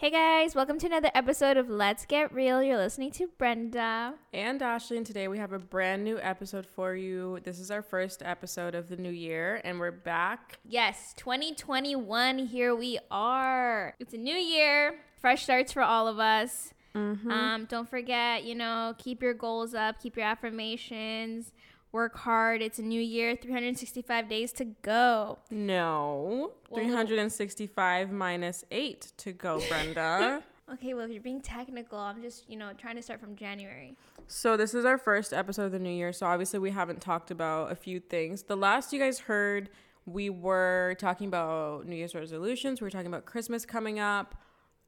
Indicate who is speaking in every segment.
Speaker 1: Hey guys, welcome to another episode of Let's Get Real. You're listening to Brenda
Speaker 2: and Ashley, and today we have a brand new episode for you. This is our first episode of the new year, and we're back.
Speaker 1: Yes, 2021, here we are. It's a new year, fresh starts for all of us. Mm-hmm. Um, don't forget, you know, keep your goals up, keep your affirmations work hard. It's a new year, 365 days to go.
Speaker 2: No, 365 minus 8 to go, Brenda.
Speaker 1: okay, well, if you're being technical, I'm just, you know, trying to start from January.
Speaker 2: So, this is our first episode of the new year. So, obviously, we haven't talked about a few things. The last you guys heard, we were talking about New Year's resolutions, we were talking about Christmas coming up,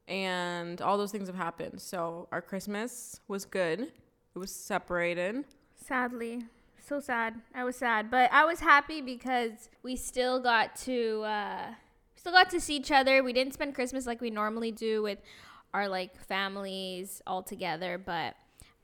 Speaker 2: and all those things have happened. So, our Christmas was good, it was separated.
Speaker 1: Sadly so sad. I was sad, but I was happy because we still got to uh, still got to see each other. We didn't spend Christmas like we normally do with our like families all together, but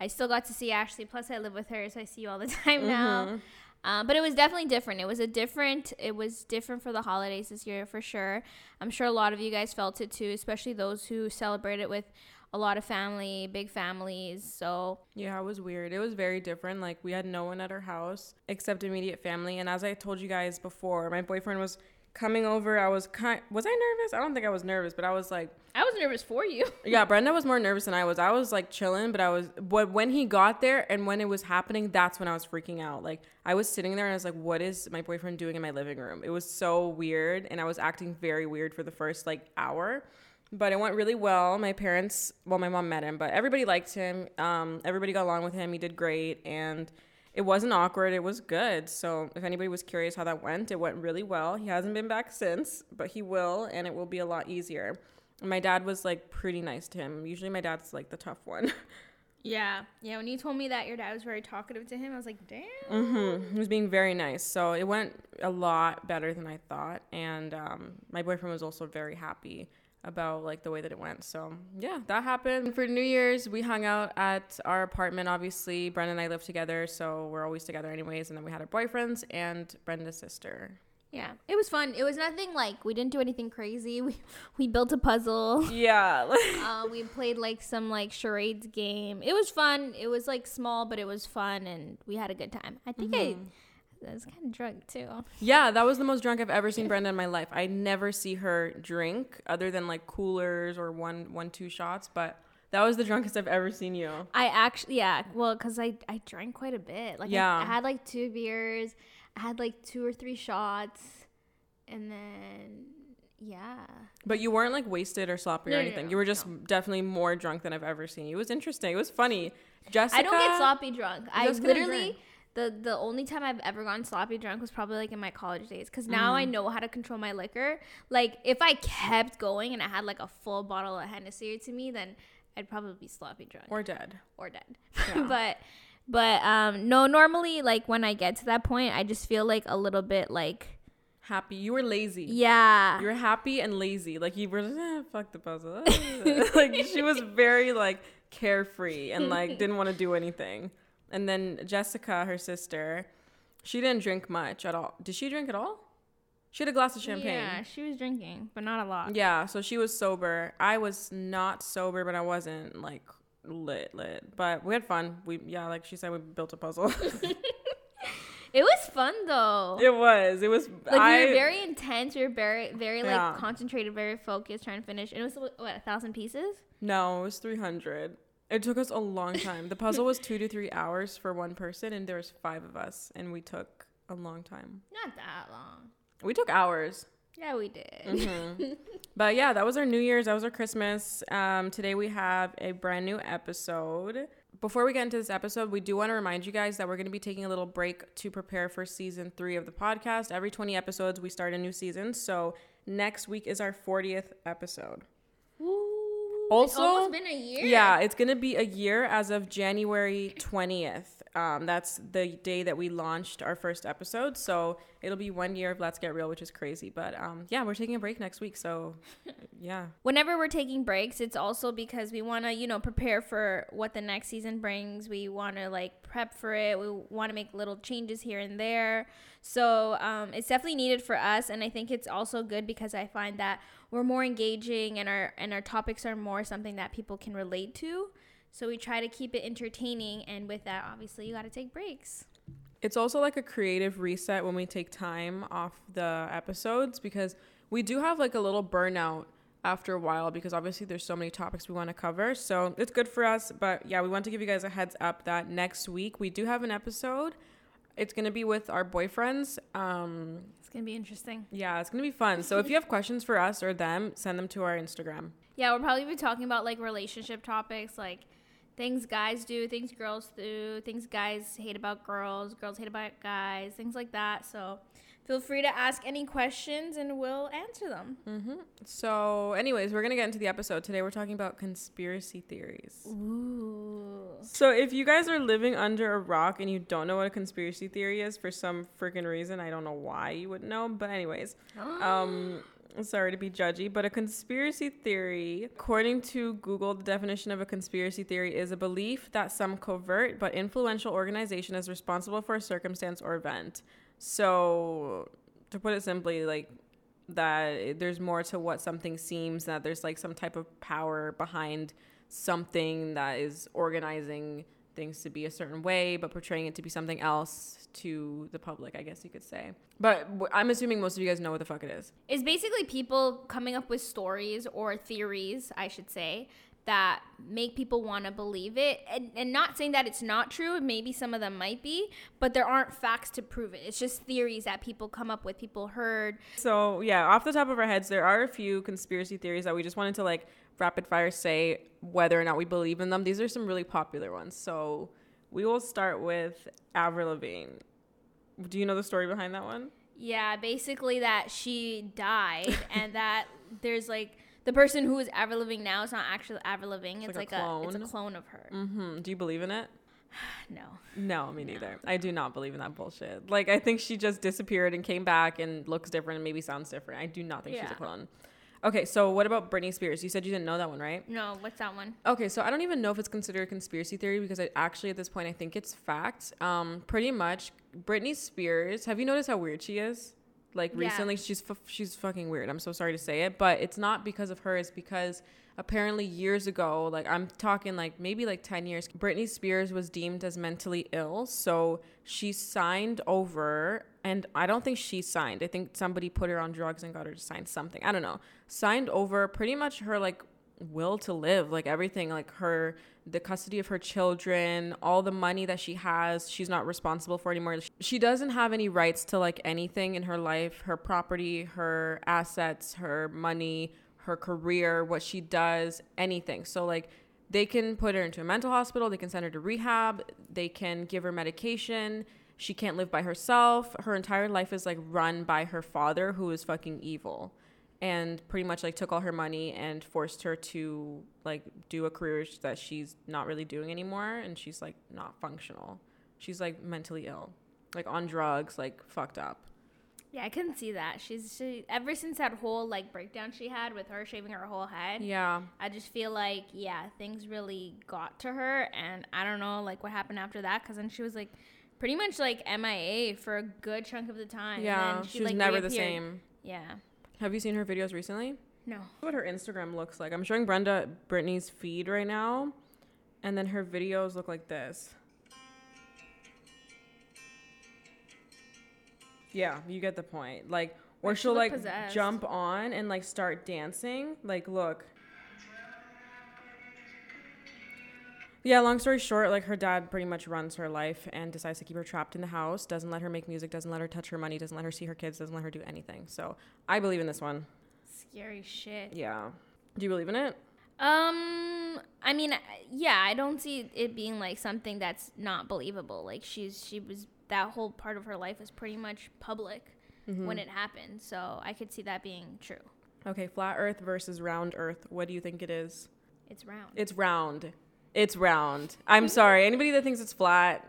Speaker 1: I still got to see Ashley. Plus, I live with her, so I see you all the time now. Mm-hmm. Um, but it was definitely different. It was a different. It was different for the holidays this year for sure. I'm sure a lot of you guys felt it too, especially those who celebrated with a lot of family, big families. So
Speaker 2: yeah, it was weird. It was very different. Like we had no one at our house except immediate family. And as I told you guys before, my boyfriend was coming over. I was kind. Was I nervous? I don't think I was nervous, but I was like.
Speaker 1: I was nervous for you.
Speaker 2: yeah, Brenda was more nervous than I was. I was like chilling, but I was. But when he got there and when it was happening, that's when I was freaking out. Like I was sitting there and I was like, "What is my boyfriend doing in my living room?" It was so weird, and I was acting very weird for the first like hour but it went really well. My parents, well, my mom met him, but everybody liked him. Um, everybody got along with him. He did great, and it wasn't awkward. It was good. So if anybody was curious how that went, it went really well. He hasn't been back since, but he will, and it will be a lot easier. My dad was like pretty nice to him. Usually, my dad's like the tough one.
Speaker 1: Yeah, yeah. When you told me that your dad was very talkative to him, I was like, damn.
Speaker 2: Mm-hmm. He was being very nice. So it went a lot better than I thought, and um, my boyfriend was also very happy about like the way that it went. So yeah, that happened. For New Year's, we hung out at our apartment. Obviously, Brenda and I live together, so we're always together anyways. And then we had our boyfriends and Brenda's sister.
Speaker 1: Yeah, it was fun. It was nothing like we didn't do anything crazy. We we built a puzzle.
Speaker 2: Yeah.
Speaker 1: uh, we played like some like charades game. It was fun. It was like small, but it was fun, and we had a good time. I think mm-hmm. I I was kind of drunk too.
Speaker 2: Yeah, that was the most drunk I've ever seen Brenda in my life. I never see her drink other than like coolers or one one two shots, but that was the drunkest I've ever seen you.
Speaker 1: I actually yeah, well cuz I I drank quite a bit. Like yeah. I, I had like two beers, I had like two or three shots and then yeah.
Speaker 2: But you weren't like wasted or sloppy no, or anything. No, no, you were just definitely more drunk than I've ever seen you. It was interesting. It was funny. Jessica
Speaker 1: I don't get sloppy drunk. I was literally the the only time I've ever gotten sloppy drunk was probably like in my college days because now mm. I know how to control my liquor. Like if I kept going and I had like a full bottle of Hennessy to me, then I'd probably be sloppy drunk
Speaker 2: or dead
Speaker 1: or dead. Yeah. but but um no, normally like when I get to that point, I just feel like a little bit like
Speaker 2: happy. You were lazy.
Speaker 1: Yeah.
Speaker 2: You were happy and lazy. Like you were just eh, fuck the puzzle. like she was very like carefree and like didn't want to do anything. And then Jessica, her sister, she didn't drink much at all. Did she drink at all? She had a glass of champagne.
Speaker 1: Yeah, she was drinking, but not a lot.
Speaker 2: Yeah, so she was sober. I was not sober, but I wasn't like lit lit. But we had fun. We yeah, like she said, we built a puzzle.
Speaker 1: it was fun though.
Speaker 2: It was. It was.
Speaker 1: Like I, we were very intense. We were very, very like yeah. concentrated, very focused, trying to finish. And it was what a thousand pieces.
Speaker 2: No, it was three hundred. It took us a long time. The puzzle was two to three hours for one person, and there was five of us, and we took a long time.
Speaker 1: Not that long.
Speaker 2: We took hours.
Speaker 1: Yeah, we did. Mm-hmm.
Speaker 2: but yeah, that was our New Year's. That was our Christmas. Um, today we have a brand new episode. Before we get into this episode, we do want to remind you guys that we're going to be taking a little break to prepare for season three of the podcast. Every 20 episodes, we start a new season. So next week is our 40th episode.
Speaker 1: Woo also, it's almost been a year.
Speaker 2: Yeah, it's gonna be a year as of January twentieth. Um, that's the day that we launched our first episode. So it'll be one year of Let's Get Real, which is crazy. But um, yeah, we're taking a break next week. So yeah.
Speaker 1: Whenever we're taking breaks, it's also because we want to, you know, prepare for what the next season brings. We want to like prep for it. We want to make little changes here and there. So um, it's definitely needed for us. And I think it's also good because I find that we're more engaging and our and our topics are more something that people can relate to. So we try to keep it entertaining and with that obviously you got to take breaks.
Speaker 2: It's also like a creative reset when we take time off the episodes because we do have like a little burnout after a while because obviously there's so many topics we want to cover. So it's good for us. But yeah, we want to give you guys a heads up that next week we do have an episode. It's gonna be with our boyfriends. Um,
Speaker 1: It's going to be interesting.
Speaker 2: yeah, it's gonna be fun. So if you have questions for us or them, send them to our Instagram.
Speaker 1: Yeah, we'll probably be talking about like relationship topics, like things guys do, things girls do, things guys hate about girls, girls hate about guys, things like that. So feel free to ask any questions and we'll answer them.
Speaker 2: hmm So, anyways, we're gonna get into the episode today. We're talking about conspiracy theories.
Speaker 1: Ooh.
Speaker 2: So, if you guys are living under a rock and you don't know what a conspiracy theory is for some freaking reason, I don't know why you wouldn't know, but anyways, um, sorry to be judgy, but a conspiracy theory, according to Google, the definition of a conspiracy theory is a belief that some covert but influential organization is responsible for a circumstance or event. So, to put it simply, like that there's more to what something seems, that there's like some type of power behind something that is organizing things to be a certain way, but portraying it to be something else to the public, I guess you could say. But i'm assuming most of you guys know what the fuck it is.
Speaker 1: It's basically people coming up with stories or theories, I should say, that make people want to believe it. And, and not saying that it's not true, maybe some of them might be, but there aren't facts to prove it. It's just theories that people come up with, people heard.
Speaker 2: So, yeah, off the top of our heads, there are a few conspiracy theories that we just wanted to like rapid fire say whether or not we believe in them. These are some really popular ones. So, we will start with Avril Lavigne. Do you know the story behind that one?
Speaker 1: Yeah, basically that she died and that there's like the person who is Avril Lavigne now is not actually Avril Lavigne. It's,
Speaker 2: like
Speaker 1: like,
Speaker 2: a
Speaker 1: a, it's a
Speaker 2: clone?
Speaker 1: clone of her.
Speaker 2: Mm-hmm. Do you believe in it?
Speaker 1: No.
Speaker 2: No, me neither. I do not believe in that bullshit. Like, I think she just disappeared and came back and looks different and maybe sounds different. I do not think she's a clone. Okay, so what about Britney Spears? You said you didn't know that one, right?
Speaker 1: No, what's that one?
Speaker 2: Okay, so I don't even know if it's considered a conspiracy theory because I actually at this point I think it's fact. Um, pretty much, Britney Spears. Have you noticed how weird she is? Like
Speaker 1: Yeah.
Speaker 2: recently, she's f- she's fucking weird. I'm so sorry to say it, but it's not because of her. It's because apparently years ago, like I'm talking like maybe like 10 years, Britney Spears was deemed as mentally ill, so she signed over. And I don't think she signed. I think somebody put her on drugs and got her to sign something. I don't know. Signed over pretty much her like will to live like everything like her the custody of her children all the money that she has she's not responsible for anymore. She doesn't have any rights to like anything in her life her property her assets her money her career what she does anything. So like they can put her into a mental hospital they can send her to rehab they can give her medication. She can't live by herself. Her entire life is like run by her father who is fucking evil and pretty much like took all her money and forced her to like do a career that she's not really doing anymore and she's like not functional she's like mentally ill like on drugs like fucked up
Speaker 1: Yeah, I couldn't see that. She's she ever since that whole like breakdown she had with her shaving her whole head.
Speaker 2: yeah
Speaker 1: I just feel like yeah, things really got to her, and I don't know like what happened after that because then she was like pretty much like MIA for a good chunk of the time.
Speaker 2: yeah
Speaker 1: and then
Speaker 2: she was
Speaker 1: like,
Speaker 2: never the same
Speaker 1: Yeah.
Speaker 2: Have you seen her videos recently?
Speaker 1: No.
Speaker 2: what her instagram looks like. I'm showing brenda britney's feed right now and then her videos look like this. Yeah you get the point. Like or
Speaker 1: she
Speaker 2: she'll like
Speaker 1: possessed.
Speaker 2: jump on and like start dancing. Like look yeah long story short like her dad pretty much runs her life and decides to keep her trapped in the house doesn't let her make music doesn't let her touch her money doesn't let her see her kids doesn't let her do anything so i believe in this one
Speaker 1: Scary shit.
Speaker 2: yeah do you believe in it
Speaker 1: Um, I mean, yeah, I don't see it being like something that's not believable. Like she's she was that whole part of her life was pretty much public
Speaker 2: Mm-hmm.
Speaker 1: when it happened, so I could see that being true.
Speaker 2: Okay, flat Earth versus round Earth. What do you think it is?
Speaker 1: It's round.
Speaker 2: It's round. It's round. I'm sorry. Anybody that thinks it's flat,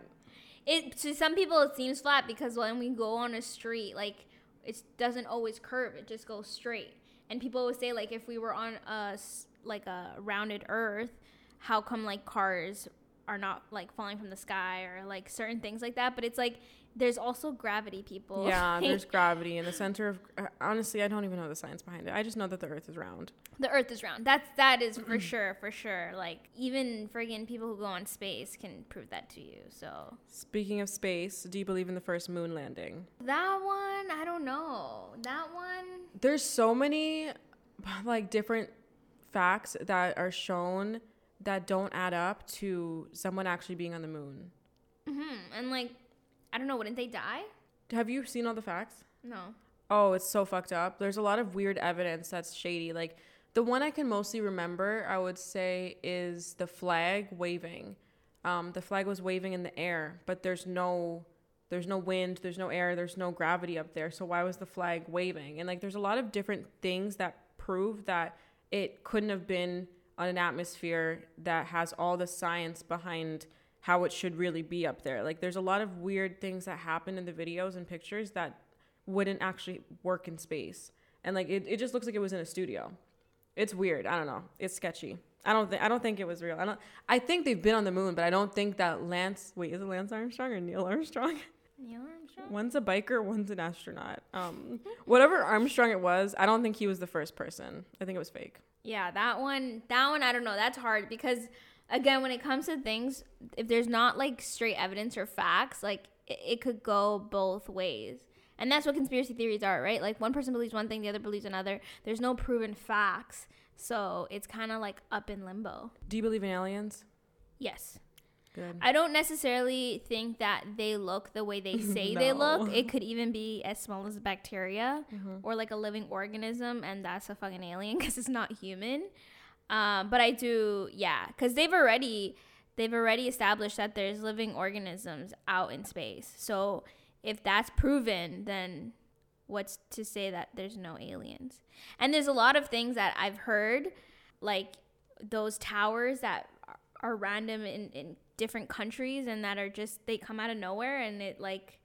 Speaker 1: It to some people it seems flat because when we go on a street, like it doesn't always curve; it just goes straight. And people would say like if we were on a like a rounded Earth, how come like cars are not like falling from the sky or like certain things like that? But it's like there's also gravity, people.
Speaker 2: Yeah, there's gravity in the center of. Uh, honestly, I don't even know the science behind it. I just know that the Earth is round.
Speaker 1: the Earth is round. That's that is for sure, for sure. Like even friggin' people who go on space can prove that to you. So
Speaker 2: Speaking of space, do you believe in the first moon landing?
Speaker 1: that one, I don't know. That one,
Speaker 2: There's so many, like different facts that are shown that don't add up to someone actually being on the moon.
Speaker 1: hmm and like, I don't know. Wouldn't they die?
Speaker 2: Have you seen all the facts?
Speaker 1: No.
Speaker 2: Oh, it's so fucked up. There's a lot of weird evidence that's shady. Like the one I can mostly remember, I would say, is the flag waving. Um, the flag was waving in the air, but there's no, there's no wind, there's no air, there's no gravity up there. So why was the flag waving? And like, there's a lot of different things that prove that it couldn't have been on an atmosphere that has all the science behind how it should really be up there. Like, there's a lot of weird things that happen in the videos and pictures that wouldn't actually work in space. And like it, it just looks like it was in a studio. It's weird. I don't know. It's sketchy. I don't think I don't think it was real. I don't I think they've been on the moon, but I don't think that Lance wait, is it Lance Armstrong or Neil Armstrong?
Speaker 1: Neil Armstrong.
Speaker 2: One's a biker, one's an astronaut. Um whatever Armstrong it was, I don't think he was the first person. I think it was fake.
Speaker 1: Yeah, that one. That one, I don't know. That's hard because, again, when it comes to things, if there's not like straight evidence or facts, like it, it could go both ways. And that's what conspiracy theories are, right? Like one person believes one thing, the other believes another. There's no proven facts, so it's kind of like up in limbo.
Speaker 2: Do you believe in aliens?
Speaker 1: Yes.
Speaker 2: Good.
Speaker 1: I don't necessarily think that they look the way they say they look. It could even be as small as a bacteria
Speaker 2: Mm-hmm.
Speaker 1: or like a living organism, and that's a fucking alien because it's not human. Um, but I do, yeah, because they've already they've already established that there's living organisms out in space. So if that's proven, then what's to say that there's no aliens? And there's a lot of things that I've heard, like those towers that are- random in, in different countries and that are just they come out of nowhere and it like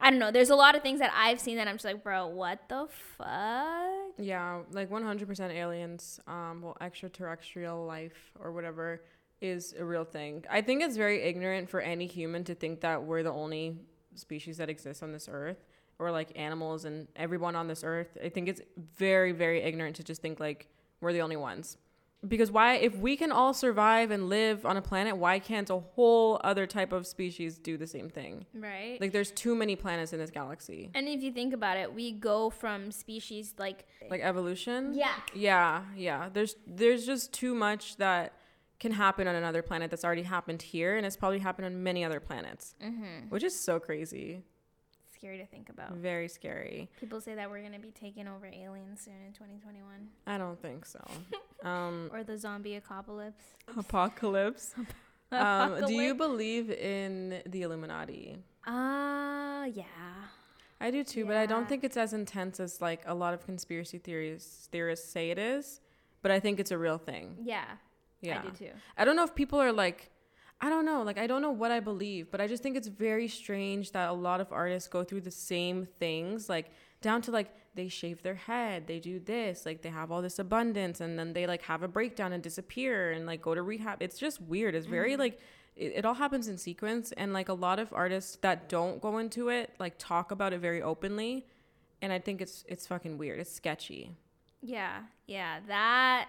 Speaker 1: I don't know. There's a lot of things that I've seen that I'm just like, bro, what the fuck?
Speaker 2: Yeah, like 100% aliens, um, well, extraterrestrial life or whatever is a real thing. I think it's very ignorant for any human to think that we're the only species that exists on this earth or like animals and everyone on this earth. I think it's very, very ignorant to just think like we're the only ones. Because why, if we can all survive and live on a planet, why can't a whole other type of species do the same thing?
Speaker 1: Right?
Speaker 2: Like, there's too many planets in this galaxy.
Speaker 1: and if you think about it, we go from species like
Speaker 2: Like evolution.
Speaker 1: yeah,
Speaker 2: Yeah, yeah. There's there's just too much that can happen on another planet that's already happened here, and it's probably happened on many other planets,
Speaker 1: mm-hmm.
Speaker 2: which is so crazy.
Speaker 1: Scary to think about.
Speaker 2: Very scary.
Speaker 1: People say that we're gonna be taking over aliens soon in 2021,
Speaker 2: I don't think so. Um,
Speaker 1: or the zombie apocalypse.
Speaker 2: apocalypse. Um, do you believe in the Illuminati?
Speaker 1: Uh, yeah.
Speaker 2: I do too, but I don't think it's as intense as like a lot of conspiracy theories theorists say it is. But I think it's a real thing.
Speaker 1: Yeah,
Speaker 2: Yeah.
Speaker 1: I do too.
Speaker 2: I don't know if people are like, I don't know, like I don't know what I believe, but I just think it's very strange that a lot of artists go through the same things, like down to like they shave their head, they do this, like they have all this abundance, and then they like have a breakdown and disappear and like go to rehab. It's just weird. It's very mm-hmm. like it, it all happens in sequence, and like a lot of artists that don't go into it like talk about it very openly, and I think it's it's fucking weird. It's sketchy.
Speaker 1: Yeah, yeah. That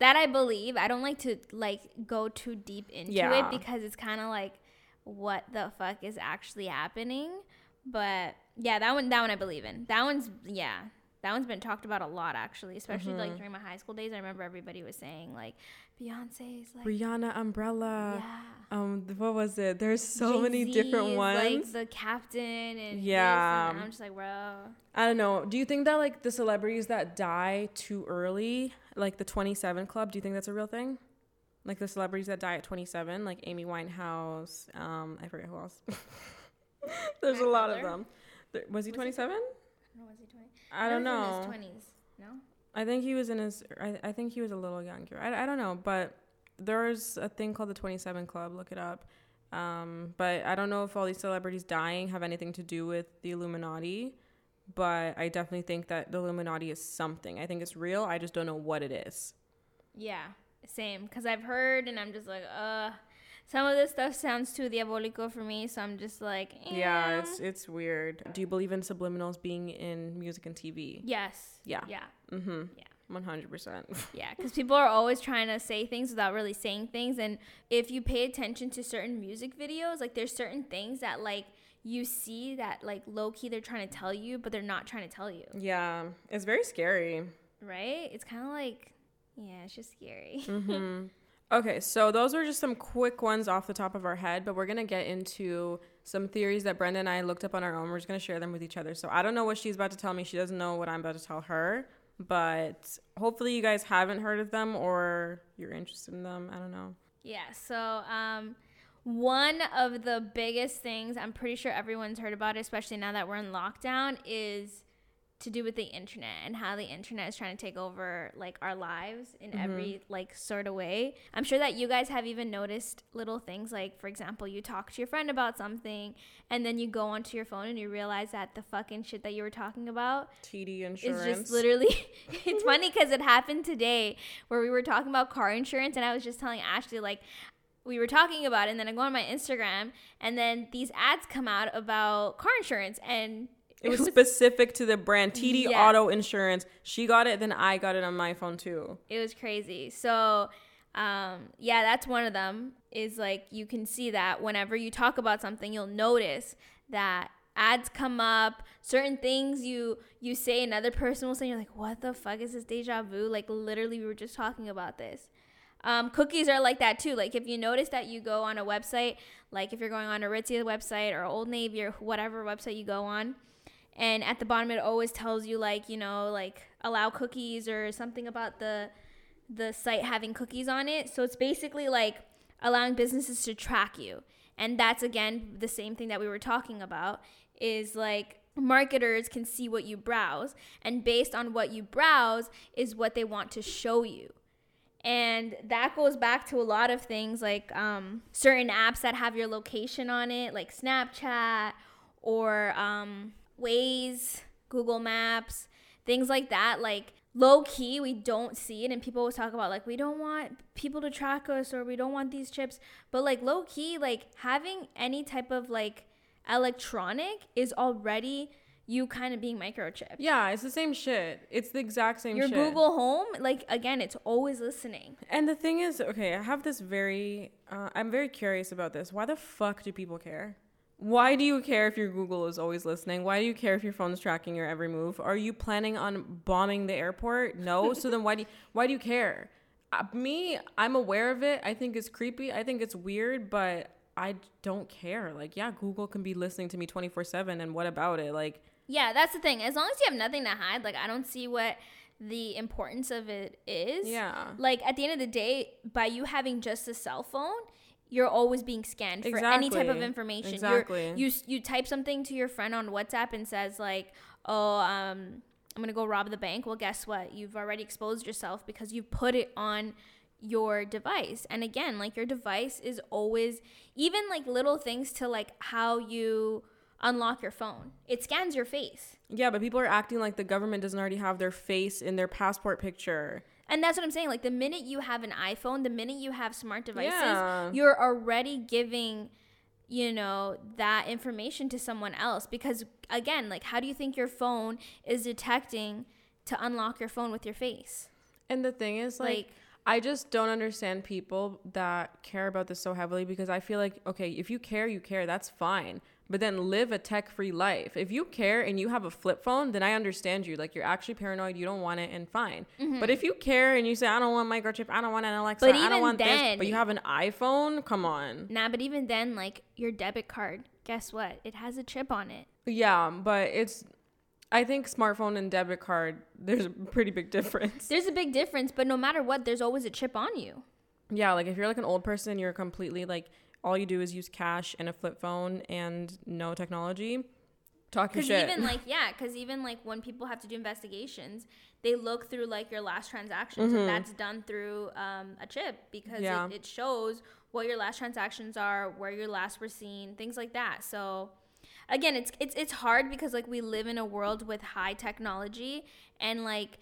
Speaker 1: that I believe. I don't like to like go too deep into
Speaker 2: Yeah.
Speaker 1: it because it's kind of like what the fuck is actually happening. But yeah, that one that one I believe in. That one's yeah. That one's been talked about a lot actually, especially
Speaker 2: Mm-hmm.
Speaker 1: like during my high school days. I remember everybody was saying like Beyonce's like
Speaker 2: Rihanna Umbrella.
Speaker 1: yeah.
Speaker 2: Um, what was it? There's so many
Speaker 1: Jay-Z
Speaker 2: different
Speaker 1: is,
Speaker 2: ones.
Speaker 1: Like the captain and
Speaker 2: Yeah.
Speaker 1: and I'm just like, bro.
Speaker 2: I don't know. Do you think that like the celebrities that die too early, like the 27 Club, do you think that's a real thing? Like the celebrities that die at 27, like Amy Winehouse. Um, I forget who else. There's a lot of them. There, was he 27?
Speaker 1: No, was he 20?
Speaker 2: I don't
Speaker 1: was
Speaker 2: know.
Speaker 1: In his 20s. No.
Speaker 2: I think he was in his. I, I think he was a little younger. I, I don't know, but there's a thing called the 27 Club. Look it up. Um, but I don't know if all these celebrities dying have anything to do with the Illuminati. But I definitely think that the Illuminati is something. I think it's real. I just don't know what it is.
Speaker 1: Yeah, same. Because I've heard, and I'm just like, uh. Some of this stuff sounds too diabolico for me, so I'm just like, eh.
Speaker 2: Yeah, it's it's weird. Do you believe in subliminals being in music and TV?
Speaker 1: yes,
Speaker 2: Yeah.
Speaker 1: yeah,
Speaker 2: Mm-hmm.
Speaker 1: Yeah.
Speaker 2: One hundred percent.
Speaker 1: yeah. Because people are always trying to say things without really saying things, and if you pay attention to certain music videos, like there's certain things that like you see that like low key they're trying to tell you, but they're not trying to tell you,
Speaker 2: Yeah, it's very scary.
Speaker 1: right? It's kind of like, yeah, it's just scary.
Speaker 2: hmm Okay, so those were just some quick ones off the top of our head, but we're gonna get into some theories that Brenda and I looked up on our own. We're just gonna share them with each other. So I don't know what she's about to tell me. She doesn't know what I'm about to tell her, but hopefully you guys haven't heard of them or you're interested in them. I don't know.
Speaker 1: Yeah. So, um, one of the biggest things I'm pretty sure everyone's heard about, especially now that we're in lockdown, is to do with the internet and how the internet is trying to take over like our lives in mm-hmm. every like sort of way. I'm sure that you guys have even noticed little things like for example, you talk to your friend about something and then you go onto your phone and you realize that the fucking shit that you were talking about
Speaker 2: TD insurance is
Speaker 1: just literally it's funny because it happened today where we were talking about car insurance and i was just telling ashley like we were talking about it and then i go on my instagram and then these ads come out about car insurance and
Speaker 2: it was specific to the brand TD
Speaker 1: Yeah.
Speaker 2: Auto Insurance. She got it, then I got it on my phone too.
Speaker 1: it was crazy so um, yeah that's one of them is like you can see that whenever you talk about something you'll notice that ads come up certain things you you say another person will say you're like what the fuck is this deja vu like literally we were just talking about this um, cookies are like that too like if you notice that you go on a website like if you're going on a Aritzia website or Old Navy or whatever website you go on and at the bottom it always tells you like you know like allow cookies or something about the the site having cookies on it. So it's basically like allowing businesses to track you. And that's again the same thing that we were talking about is like marketers can see what you browse. And based on what you browse is what they want to show you. And that goes back to a lot of things like um, certain apps that have your location on it like snapchat or um, waze google maps things like that like low key we don't see it and people always talk about like we don't want people to track us or we don't want these chips but like low key like having any type of like electronic is already you kind of being microchipped
Speaker 2: Yeah, it's the same shit. It's the exact same
Speaker 1: your
Speaker 2: shit.
Speaker 1: google home like again it's always listening
Speaker 2: And the thing is, okay, I have this very, uh, I'm very curious about this. Why the fuck do people care? Why do you care if your Google is always listening? Why do you care if your phone's tracking your every move? Are you planning on bombing the airport? No. so then why do you, why do you care? Uh, me, I'm aware of it. I think it's creepy. I think it's weird, but I don't care. Like, yeah, Google can be listening to me 24 seven, and what about it? Like,
Speaker 1: Yeah, that's the thing. As long as you have nothing to hide, like I don't see what the importance of it is.
Speaker 2: yeah.
Speaker 1: Like at the end of the day, by you having just a cell phone, you're always being scanned for any type of information.
Speaker 2: Exactly.
Speaker 1: You're, you you type something to your friend on WhatsApp and says like, "Oh, um, I'm gonna go rob the bank." Well, guess what? You've already exposed yourself because you put it on your device. And again, like your device is always even like little things to like how you unlock your phone. It scans your face.
Speaker 2: Yeah, but people are acting like the government doesn't already have their face in their passport picture.
Speaker 1: And that's what I'm saying. Like the minute you have an iPhone, the minute you have smart devices,
Speaker 2: Yeah.
Speaker 1: you're already giving, you know, that information to someone else. Because again, like how do you think your phone is detecting to unlock your phone with your face?
Speaker 2: And the thing is, like,
Speaker 1: Like,
Speaker 2: I just don't understand people that care about this so heavily because I feel like, okay, if you care, you care, that's fine. But then live a tech free life. If you care and you have a flip phone, then I understand you. Like, you're actually paranoid, you don't want it, and fine. Mm-hmm. But if you care and you say, I don't want microchip, I don't want an Alexa, I don't want
Speaker 1: then-
Speaker 2: this, but you have an iPhone, come on.
Speaker 1: nah, but even then, like your debit card, guess what? It has a chip on it.
Speaker 2: Yeah, but it's, I think smartphone and debit card, there's a pretty big difference.
Speaker 1: There's a big difference, but no matter what, there's always a chip on you.
Speaker 2: Yeah, like if you're like an old person, you're completely like all you do is use cash and a flip phone and no technology. Talk your
Speaker 1: Because
Speaker 2: shit.
Speaker 1: even like yeah, because even like when people have to do investigations, they look through like your last transactions, and that's done through um, a chip because
Speaker 2: Mm-hmm. Yeah.
Speaker 1: it, it shows what your last transactions are, where your last were seen, things like that. So again, it's it's it's hard because like we live in a world with high technology and like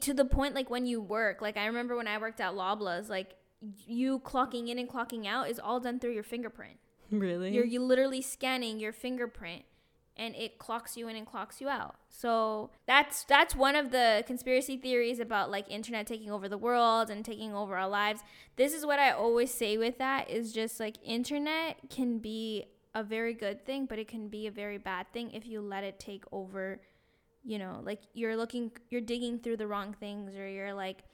Speaker 1: to the point like when you work, like I remember when I worked at Loblaws, like you clocking in and clocking out is all done through your fingerprint.
Speaker 2: Really?
Speaker 1: You're you literally scanning your fingerprint and it clocks you in and clocks you out. So that's that's one of the conspiracy theories about like internet taking over the world and taking over our lives. This is what I always say with that is just like internet can be a very good thing, but it can be a very bad thing if you let it take over, you know, like you're looking you're digging through the wrong things or you're like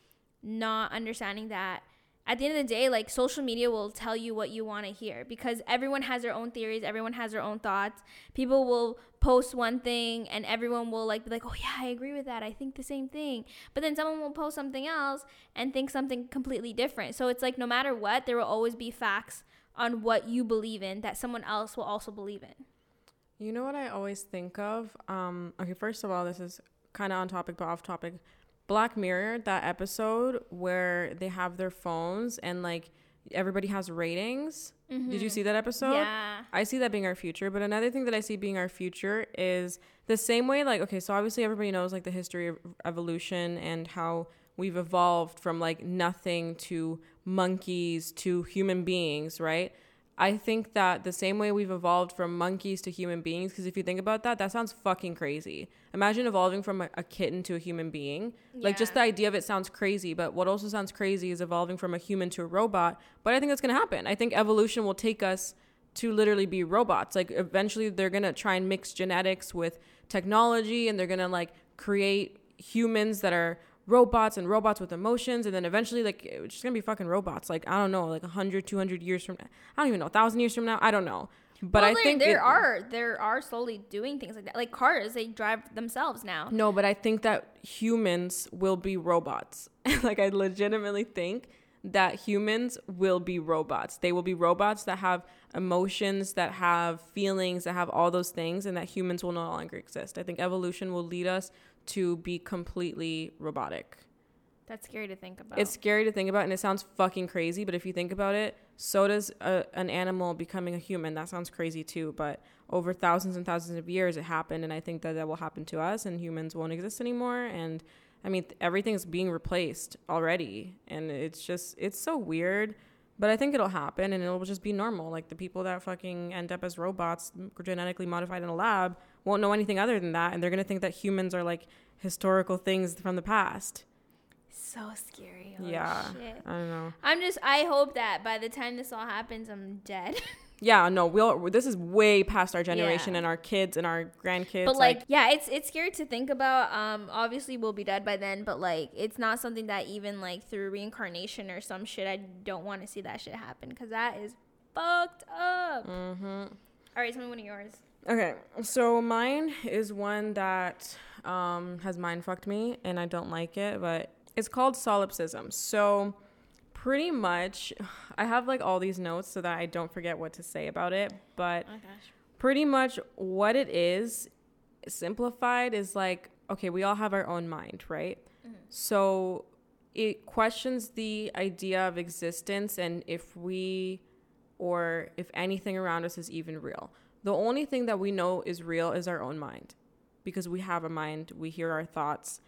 Speaker 1: not understanding that at the end of the day, like social media will tell you what you want to hear because everyone has their own theories, everyone has their own thoughts. People will post one thing and everyone will like be like, "Oh yeah, I agree with that. I think the same thing." But then someone will post something else and think something completely different. So it's like no matter what, there will always be facts on what you believe in that someone else will also believe in.
Speaker 2: You know what I always think of? Um, okay, first of all, this is kind of on topic but off topic. Black Mirror, that episode where they have their phones and like everybody has ratings. Mm-hmm. Did you see that episode?
Speaker 1: Yeah.
Speaker 2: I see that being our future. But another thing that I see being our future is the same way, like, okay, so obviously everybody knows like the history of evolution and how we've evolved from like nothing to monkeys to human beings, right? I think that the same way we've evolved from monkeys to human beings, because if you think about that, that sounds fucking crazy. Imagine evolving from a, a kitten to a human being. Yeah. Like, just the idea of it sounds crazy, but what also sounds crazy is evolving from a human to a robot. But I think that's gonna happen. I think evolution will take us to literally be robots. Like, eventually, they're gonna try and mix genetics with technology and they're gonna like create humans that are robots and robots with emotions and then eventually like it's just gonna be fucking robots like i don't know like 100 200 years from now i don't even know 1000 years from now i don't know. But well, i think
Speaker 1: there it, are there are slowly doing things like that like cars they drive themselves now.
Speaker 2: No but i think that humans will be robots. Like i legitimately think that humans will be robots. They will be robots that have emotions that have feelings that have all those things and that humans will no longer exist. I think evolution will lead us to be completely robotic.
Speaker 1: That's scary to think about.
Speaker 2: It's scary to think about, and it sounds fucking crazy. But if you think about it, so does a, an animal becoming a human. That sounds crazy too. But over thousands and thousands of years, it happened, and I think that that will happen to us, and humans won't exist anymore. And I mean, everything's being replaced already, and it's just it's so weird. But I think it'll happen, and it'll just be normal. Like the people that fucking end up as robots, genetically modified in a lab, won't know anything other than that and they're going to think that humans are like historical things from the past.
Speaker 1: So scary.
Speaker 2: Holy yeah. shit. i don't know.
Speaker 1: I'm just i hope that by the time this all happens i'm dead.
Speaker 2: Yeah no we'll this is way past our generation yeah. and our kids and our grandkids
Speaker 1: but like, like, yeah it's it's scary to think about. Um obviously we'll be dead by then but like it's not something that even like through reincarnation or some shit i don't want to see that shit happen because that is fucked up. Mm-hmm. all right tell me one of yours
Speaker 2: Okay, so mine is one that um, has mind fucked me, and I don't like it, but it's called solipsism. So, pretty much, I have like all these notes so that I don't forget what to say about it. But oh pretty much, what it is, simplified, is like okay, we all have our own mind, right? Mm-hmm. So, it questions the idea of existence and if we or if anything around us is even real. The only thing that we know is real is our own mind because we have a mind, we hear our thoughts,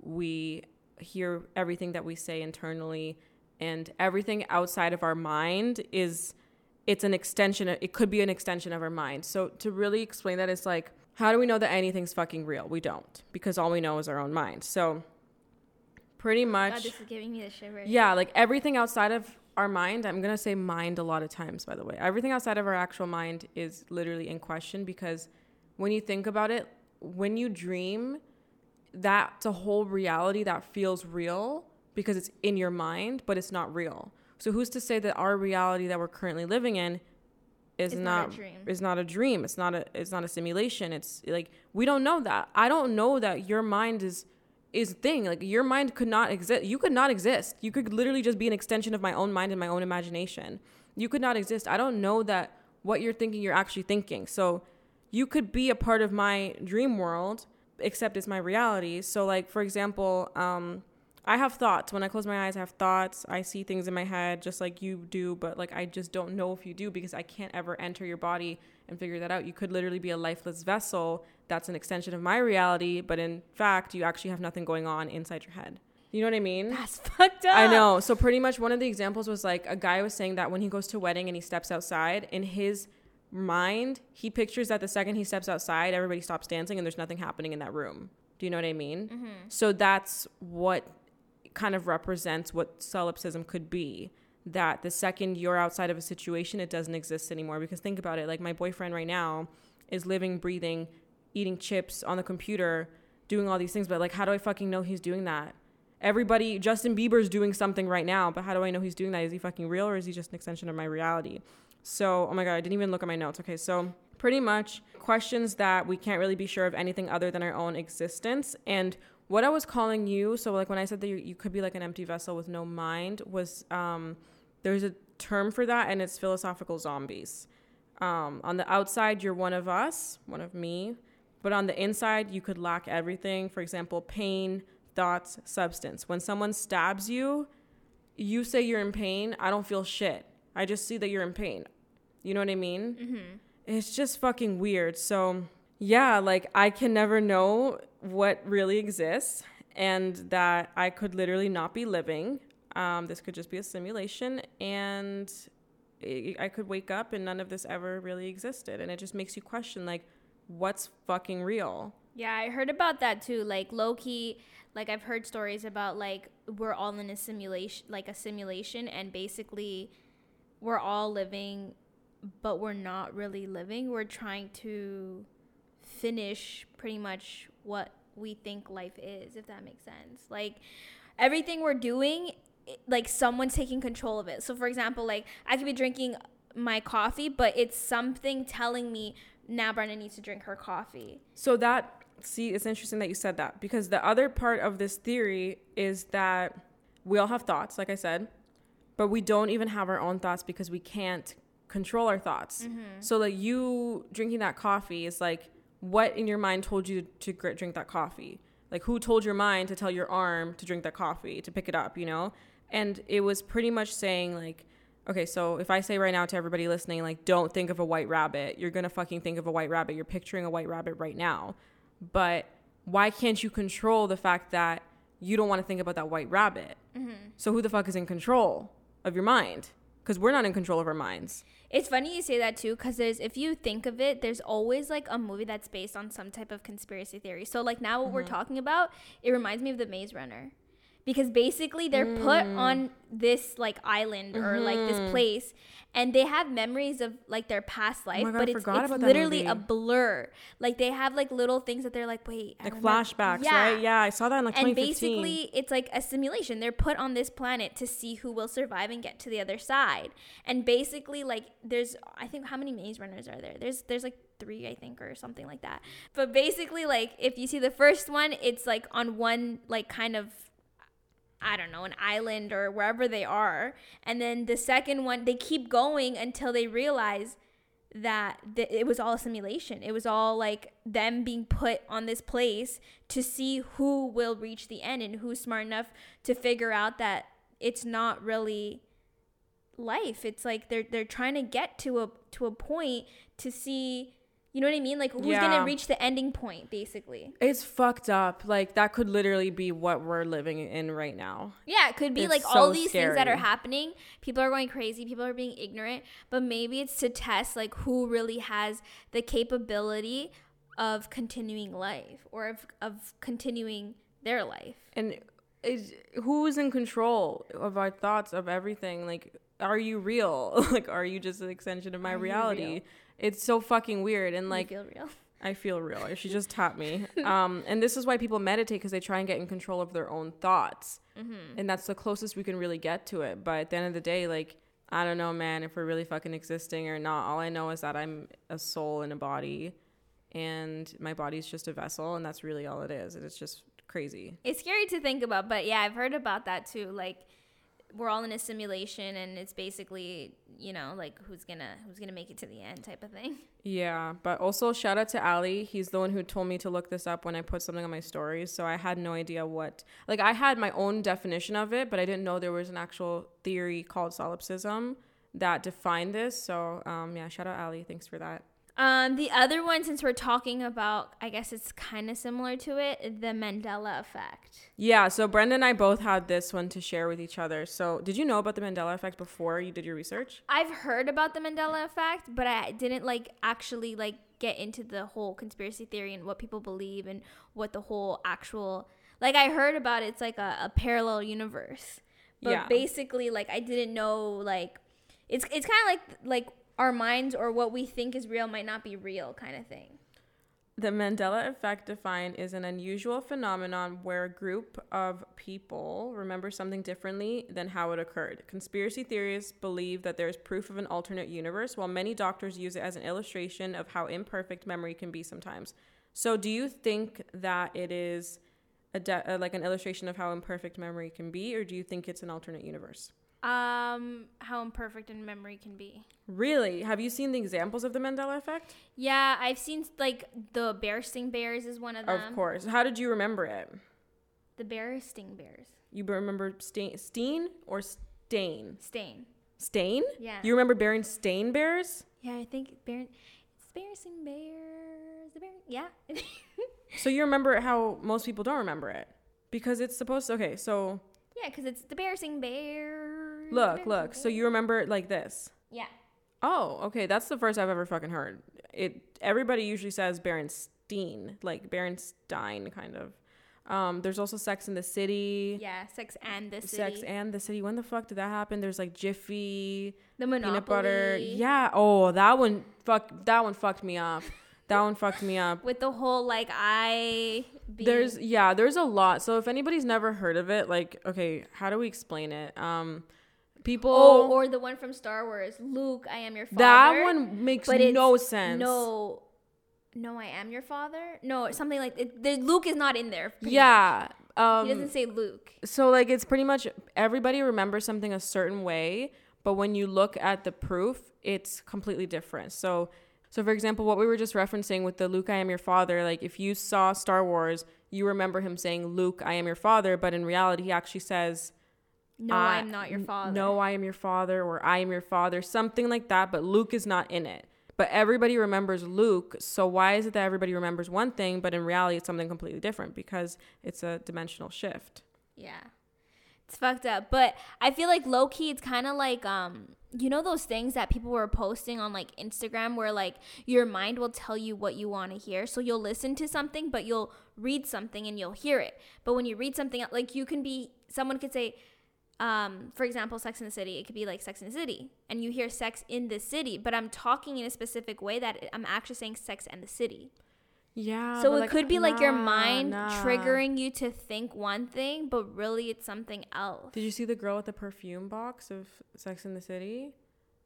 Speaker 2: we hear everything that we say internally and everything outside of our mind is it's an extension it could be an extension of our mind. So to really explain that it's like how do we know that anything's fucking real? We don't because all we know is our own mind. So pretty much
Speaker 1: God, this is giving me the shivers.
Speaker 2: Yeah, like everything outside of our mind, I'm going to say mind a lot of times, by the way. Everything outside of our actual mind is literally in question because when you think about it, when you dream, that's a whole reality that feels real because it's in your mind, but it's not real. So who's to say that our reality that we're currently living in is it's not, not is not a dream. It's not a it's not a simulation. It's like we don't know that. I don't know that your mind is is thing. Like your mind could not exist. You could not exist. You could literally just be an extension of my own mind and my own imagination. You could not exist. I don't know that what you're thinking you're actually thinking. So you could be a part of my dream world, except it's my reality. So like for example, um, I have thoughts. When I close my eyes, I have thoughts. I see things in my head just like you do, but like I just don't know if you do because I can't ever enter your body and figure that out. You could literally be a lifeless vessel that's an extension of my reality, but in fact, you actually have nothing going on inside your head. You know what I mean?
Speaker 1: That's fucked up.
Speaker 2: I know. So pretty much one of the examples was like a guy was saying that when he goes to a wedding and he steps outside, in his mind, he pictures that the second he steps outside, everybody stops dancing and there's nothing happening in that room. Do you know what I mean?
Speaker 1: Mm-hmm.
Speaker 2: So that's what kind of represents what solipsism could be. That the second you're outside of a situation, it doesn't exist anymore. Because think about it like my boyfriend right now is living, breathing, eating chips on the computer, doing all these things. But like, how do I fucking know he's doing that? Everybody, Justin Bieber's doing something right now, but how do I know he's doing that? Is he fucking real or is he just an extension of my reality? So, oh my God, I didn't even look at my notes. Okay, so pretty much questions that we can't really be sure of anything other than our own existence. And what I was calling you, so like when I said that you, you could be like an empty vessel with no mind, was um, there's a term for that, and it's philosophical zombies. Um, on the outside, you're one of us, one of me, but on the inside, you could lack everything. For example, pain, thoughts, substance. When someone stabs you, you say you're in pain. I don't feel shit. I just see that you're in pain. You know what I mean?
Speaker 1: Mm-hmm.
Speaker 2: It's just fucking weird. So, yeah, like I can never know what really exists and that I could literally not be living. Um, this could just be a simulation and I could wake up and none of this ever really existed. And it just makes you question, like, what's fucking real?
Speaker 1: Yeah, I heard about that too. Like low key, like I've heard stories about like we're all in a simulation, like a simulation, and basically we're all living, but we're not really living. We're trying to finish pretty much what we think life is, if that makes sense. Like everything we're doing, like someone's taking control of it. So, for example, like I could be drinking my coffee, but it's something telling me now Brenda needs to drink her coffee.
Speaker 2: So that see, it's interesting that you said that because the other part of this theory is that we all have thoughts, like I said, but we don't even have our own thoughts because we can't control our thoughts. Mm-hmm. So like you drinking that coffee is like what in your mind told you to drink that coffee? Like who told your mind to tell your arm to drink that coffee, to pick it up, you know? And it was pretty much saying like okay, so if I say right now to everybody listening, like, don't think of a white rabbit, you're gonna fucking think of a white rabbit. You're picturing a white rabbit right now. But why can't you control the fact that you don't wanna think about that white rabbit? Mm-hmm. So who the fuck is in control of your mind? Because we're not in control of our minds.
Speaker 1: It's funny you say that too, because there's if you think of it, there's always like a movie that's based on some type of conspiracy theory. So like now what mm-hmm. we're talking about, it reminds me of the Maze Runner because basically they're mm. put on this like island mm-hmm. or like this mm-hmm. place and they have memories of like their past life oh God, but it's, it's literally a blur like they have like little things that they're like wait
Speaker 2: I like flashbacks yeah. right yeah i saw that in like
Speaker 1: and basically it's like a simulation they're put on this planet to see who will survive and get to the other side and basically like there's i think how many maze runners are there there's there's like three, I think, or something like that. But basically, like if you see the first one, it's like on one like kind of I don't know, an island or wherever they are. And then the second one, they keep going until they realize that th- it was all a simulation. It was all like them being put on this place to see who will reach the end and who's smart enough to figure out that it's not really life. It's like they're they're trying to get to a to a point to see you know what I mean? Like who's yeah. gonna reach the ending point, basically?
Speaker 2: It's fucked up. Like that could literally be what we're living in right now.
Speaker 1: Yeah, it could be it's like so all these scary. things that are happening. People are going crazy. People are being ignorant. But maybe it's to test like who really has the capability of continuing life or of of continuing their life.
Speaker 2: And is who's in control of our thoughts of everything? Like, are you real? like, are you just an extension of my are reality? It's so fucking weird and like
Speaker 1: you feel real.
Speaker 2: I feel real. She just taught me. Um, and this is why people meditate because they try and get in control of their own thoughts, mm-hmm. and that's the closest we can really get to it. But at the end of the day, like I don't know, man, if we're really fucking existing or not. All I know is that I'm a soul in a body, and my body's just a vessel, and that's really all it is. And it's just crazy.
Speaker 1: It's scary to think about, but yeah, I've heard about that too. Like we're all in a simulation and it's basically you know like who's gonna who's gonna make it to the end type of thing.
Speaker 2: Yeah but also shout out to ali. He's the one who told me to look this up when i put something on my stories so i had no idea what like i had my own definition of it but i didn't know there was an actual theory called solipsism that defined this so um yeah shout out ali. Thanks for that
Speaker 1: Um, the other one, since we're talking about, I guess it's kind of similar to it, the Mandela effect.
Speaker 2: Yeah, so Brenda and I both had this one to share with each other. So, did you know about the Mandela effect before you did your research?
Speaker 1: I've heard about the Mandela effect, but I didn't like actually like get into the whole conspiracy theory and what people believe and what the whole actual like I heard about it, it's like a, a parallel universe. But
Speaker 2: Yeah.
Speaker 1: basically like I didn't know like it's it's kind of like like our minds or what we think is real might not be real kind of thing.
Speaker 2: The Mandela effect defined is an unusual phenomenon where a group of people remember something differently than how it occurred. Conspiracy theorists believe that there is proof of an alternate universe, while many doctors use it as an illustration of how imperfect memory can be sometimes. So, do you think that it is a de- uh, like an illustration of how imperfect memory can be, or do you think it's an alternate universe?
Speaker 1: Um how imperfect in memory can be.
Speaker 2: Really? Have you seen the examples of the Mandela effect?
Speaker 1: Yeah, I've seen like the bear sting bears is one of them.
Speaker 2: Of course. How did you remember it?
Speaker 1: The bear sting bears.
Speaker 2: You remember Stain, Steen or Stain?
Speaker 1: Stain.
Speaker 2: Stain?
Speaker 1: Yeah.
Speaker 2: You remember bearing Stain bears?
Speaker 1: Yeah, I think bear it's bears and bears. The bear yeah.
Speaker 2: So you remember how most people don't remember it because it's supposed to. Okay, so
Speaker 1: Yeah, because it's the bear sing bears.
Speaker 2: Look, look. So you remember it like this.
Speaker 1: Yeah.
Speaker 2: Oh, okay. That's the first I've ever fucking heard. It. Everybody usually says Berenstein, like Berenstein, kind of. Um, there's also Sex in the City.
Speaker 1: Yeah, Sex and the City.
Speaker 2: Sex and the City. When the fuck did that happen? There's like Jiffy,
Speaker 1: the Monopoly.
Speaker 2: peanut butter. Yeah. Oh, that one. Fuck. That one fucked me up. That one fucked me up.
Speaker 1: With the whole like I. Being,
Speaker 2: There's yeah, there's a lot. So if anybody's never heard of it, like okay, how do we explain it? Um, people.
Speaker 1: Oh, or the one from Star Wars, Luke, I am your father.
Speaker 2: that one makes no sense.
Speaker 1: No. No, I am your father. No, something like it, the, Luke is not in there.
Speaker 2: Yeah. Um,
Speaker 1: he doesn't say Luke.
Speaker 2: so like it's pretty much everybody remembers something a certain way, but when you look at the proof, it's completely different. So so for example, what we were just referencing with the Luke I am your father, like if you saw Star Wars, you remember him saying Luke I am your father, but in reality he actually says
Speaker 1: No,
Speaker 2: I-
Speaker 1: I'm not your father.
Speaker 2: No, I am your father, or I am your father, something like that. But Luke is not in it. But everybody remembers Luke. So why is it that everybody remembers one thing, but in reality it's something completely different? Because it's a dimensional shift.
Speaker 1: Yeah. It's fucked up. But I feel like low key it's kinda like um you know those things that people were posting on like Instagram where like your mind will tell you what you want to hear. So you'll listen to something but you'll read something and you'll hear it. But when you read something like you can be someone could say um, for example, Sex in the City, it could be like Sex in the City, and you hear Sex in the City, but I'm talking in a specific way that I'm actually saying Sex and the City.
Speaker 2: Yeah.
Speaker 1: So it
Speaker 2: like,
Speaker 1: could be like your mind
Speaker 2: nah.
Speaker 1: triggering you to think one thing, but really it's something else.
Speaker 2: Did you see the girl with the perfume box of Sex in the City?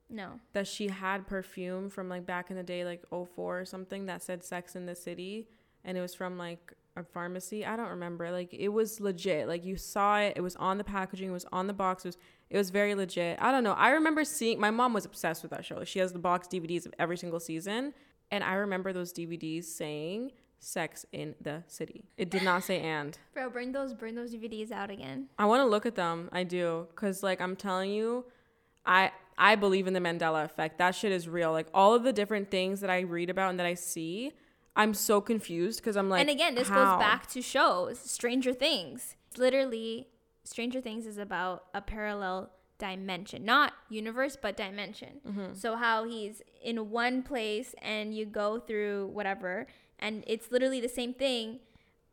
Speaker 1: No.
Speaker 2: That she had perfume from like back in the day, like 04 or something, that said Sex in the City. And it was from like a pharmacy. I don't remember. Like it was legit. Like you saw it. It was on the packaging. It was on the box. It was it was very legit. I don't know. I remember seeing my mom was obsessed with that show. She has the box DVDs of every single season. And I remember those DVDs saying Sex in the City. It did not say and.
Speaker 1: Bro, bring those bring those DVDs out again.
Speaker 2: I want to look at them. I do, cause like I'm telling you, I I believe in the Mandela effect. That shit is real. Like all of the different things that I read about and that I see, I'm so confused because I'm like.
Speaker 1: and again, this
Speaker 2: how?
Speaker 1: goes back to shows. Stranger Things. It's literally, Stranger Things is about a parallel dimension, not universe, but dimension.
Speaker 2: Mm-hmm.
Speaker 1: So how he's in one place and you go through whatever, and it's literally the same thing,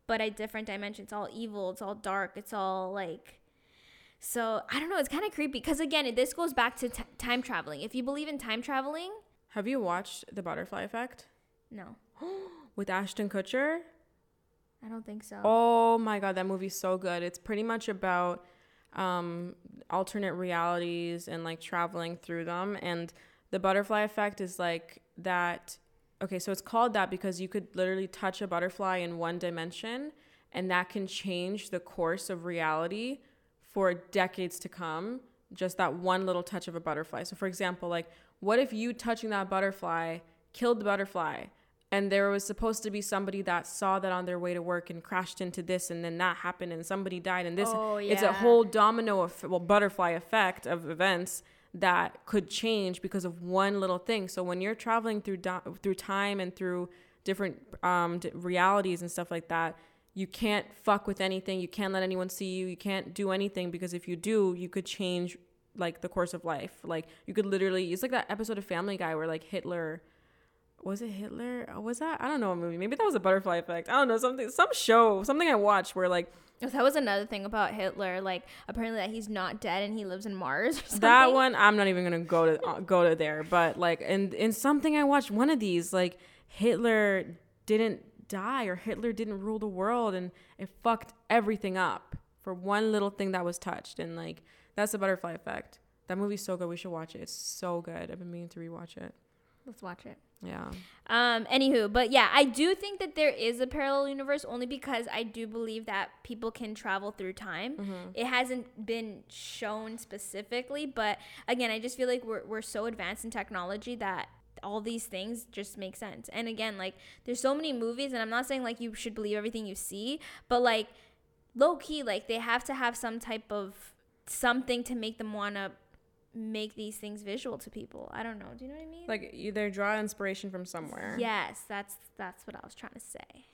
Speaker 1: but a different dimension. It's all evil. It's all dark. It's all like. So I don't know. It's kind of creepy because again, this goes back to t- time traveling. If you believe in time traveling,
Speaker 2: Have you watched The Butterfly Effect
Speaker 1: no,
Speaker 2: with Ashton Kutcher?
Speaker 1: I don't think so.
Speaker 2: Oh my god, that movie's so good. It's pretty much about um alternate realities and like traveling through them and the butterfly effect is like that okay, so it's called that because you could literally touch a butterfly in one dimension and that can change the course of reality for decades to come. Just that one little touch of a butterfly. So for example, like what if you touching that butterfly killed the butterfly? And there was supposed to be somebody that saw that on their way to work and crashed into this and then that happened and somebody died and this
Speaker 1: Oh,
Speaker 2: it's a whole domino of well butterfly effect of events that could change because of one little thing. So when you're traveling through di- through time and through different um, d- realities and stuff like that, you can't fuck with anything. You can't let anyone see you. You can't do anything because if you do, you could change like the course of life. Like you could literally. It's like that episode of Family Guy where like Hitler. Was it Hitler? Was that? I don't know a movie. Maybe that was a butterfly effect. I don't know something. Some show, something I watched where like
Speaker 1: that was another thing about Hitler. Like apparently that he's not dead and he lives in Mars.
Speaker 2: That one I'm not even gonna go to uh, go to there. But like in in something I watched, one of these like Hitler didn't die or Hitler didn't rule the world and it fucked everything up for one little thing that was touched. And like that's the butterfly effect. That movie's so good. We should watch it. It's so good. I've been meaning to rewatch it.
Speaker 1: Let's watch it.
Speaker 2: Yeah.
Speaker 1: Um, anywho, but yeah, I do think that there is a parallel universe only because I do believe that people can travel through time.
Speaker 2: Mm-hmm.
Speaker 1: It hasn't been shown specifically, but again, I just feel like we're, we're so advanced in technology that all these things just make sense. And again, like there's so many movies, and I'm not saying like you should believe everything you see, but like low key, like they have to have some type of something to make them want to make these things visual to people. I don't know. Do you know what I mean?
Speaker 2: Like either draw inspiration from somewhere.
Speaker 1: Yes, that's that's what I was trying to say.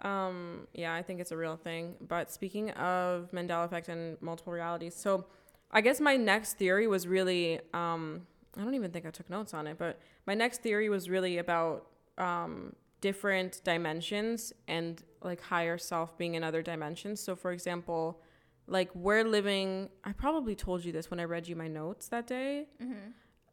Speaker 2: Um, yeah, I think it's a real thing. But speaking of Mandela effect and multiple realities, so I guess my next theory was really um, I don't even think I took notes on it, but my next theory was really about um, different dimensions and like higher self being in other dimensions. So, for example, like we're living, I probably told you this when I read you my notes that day.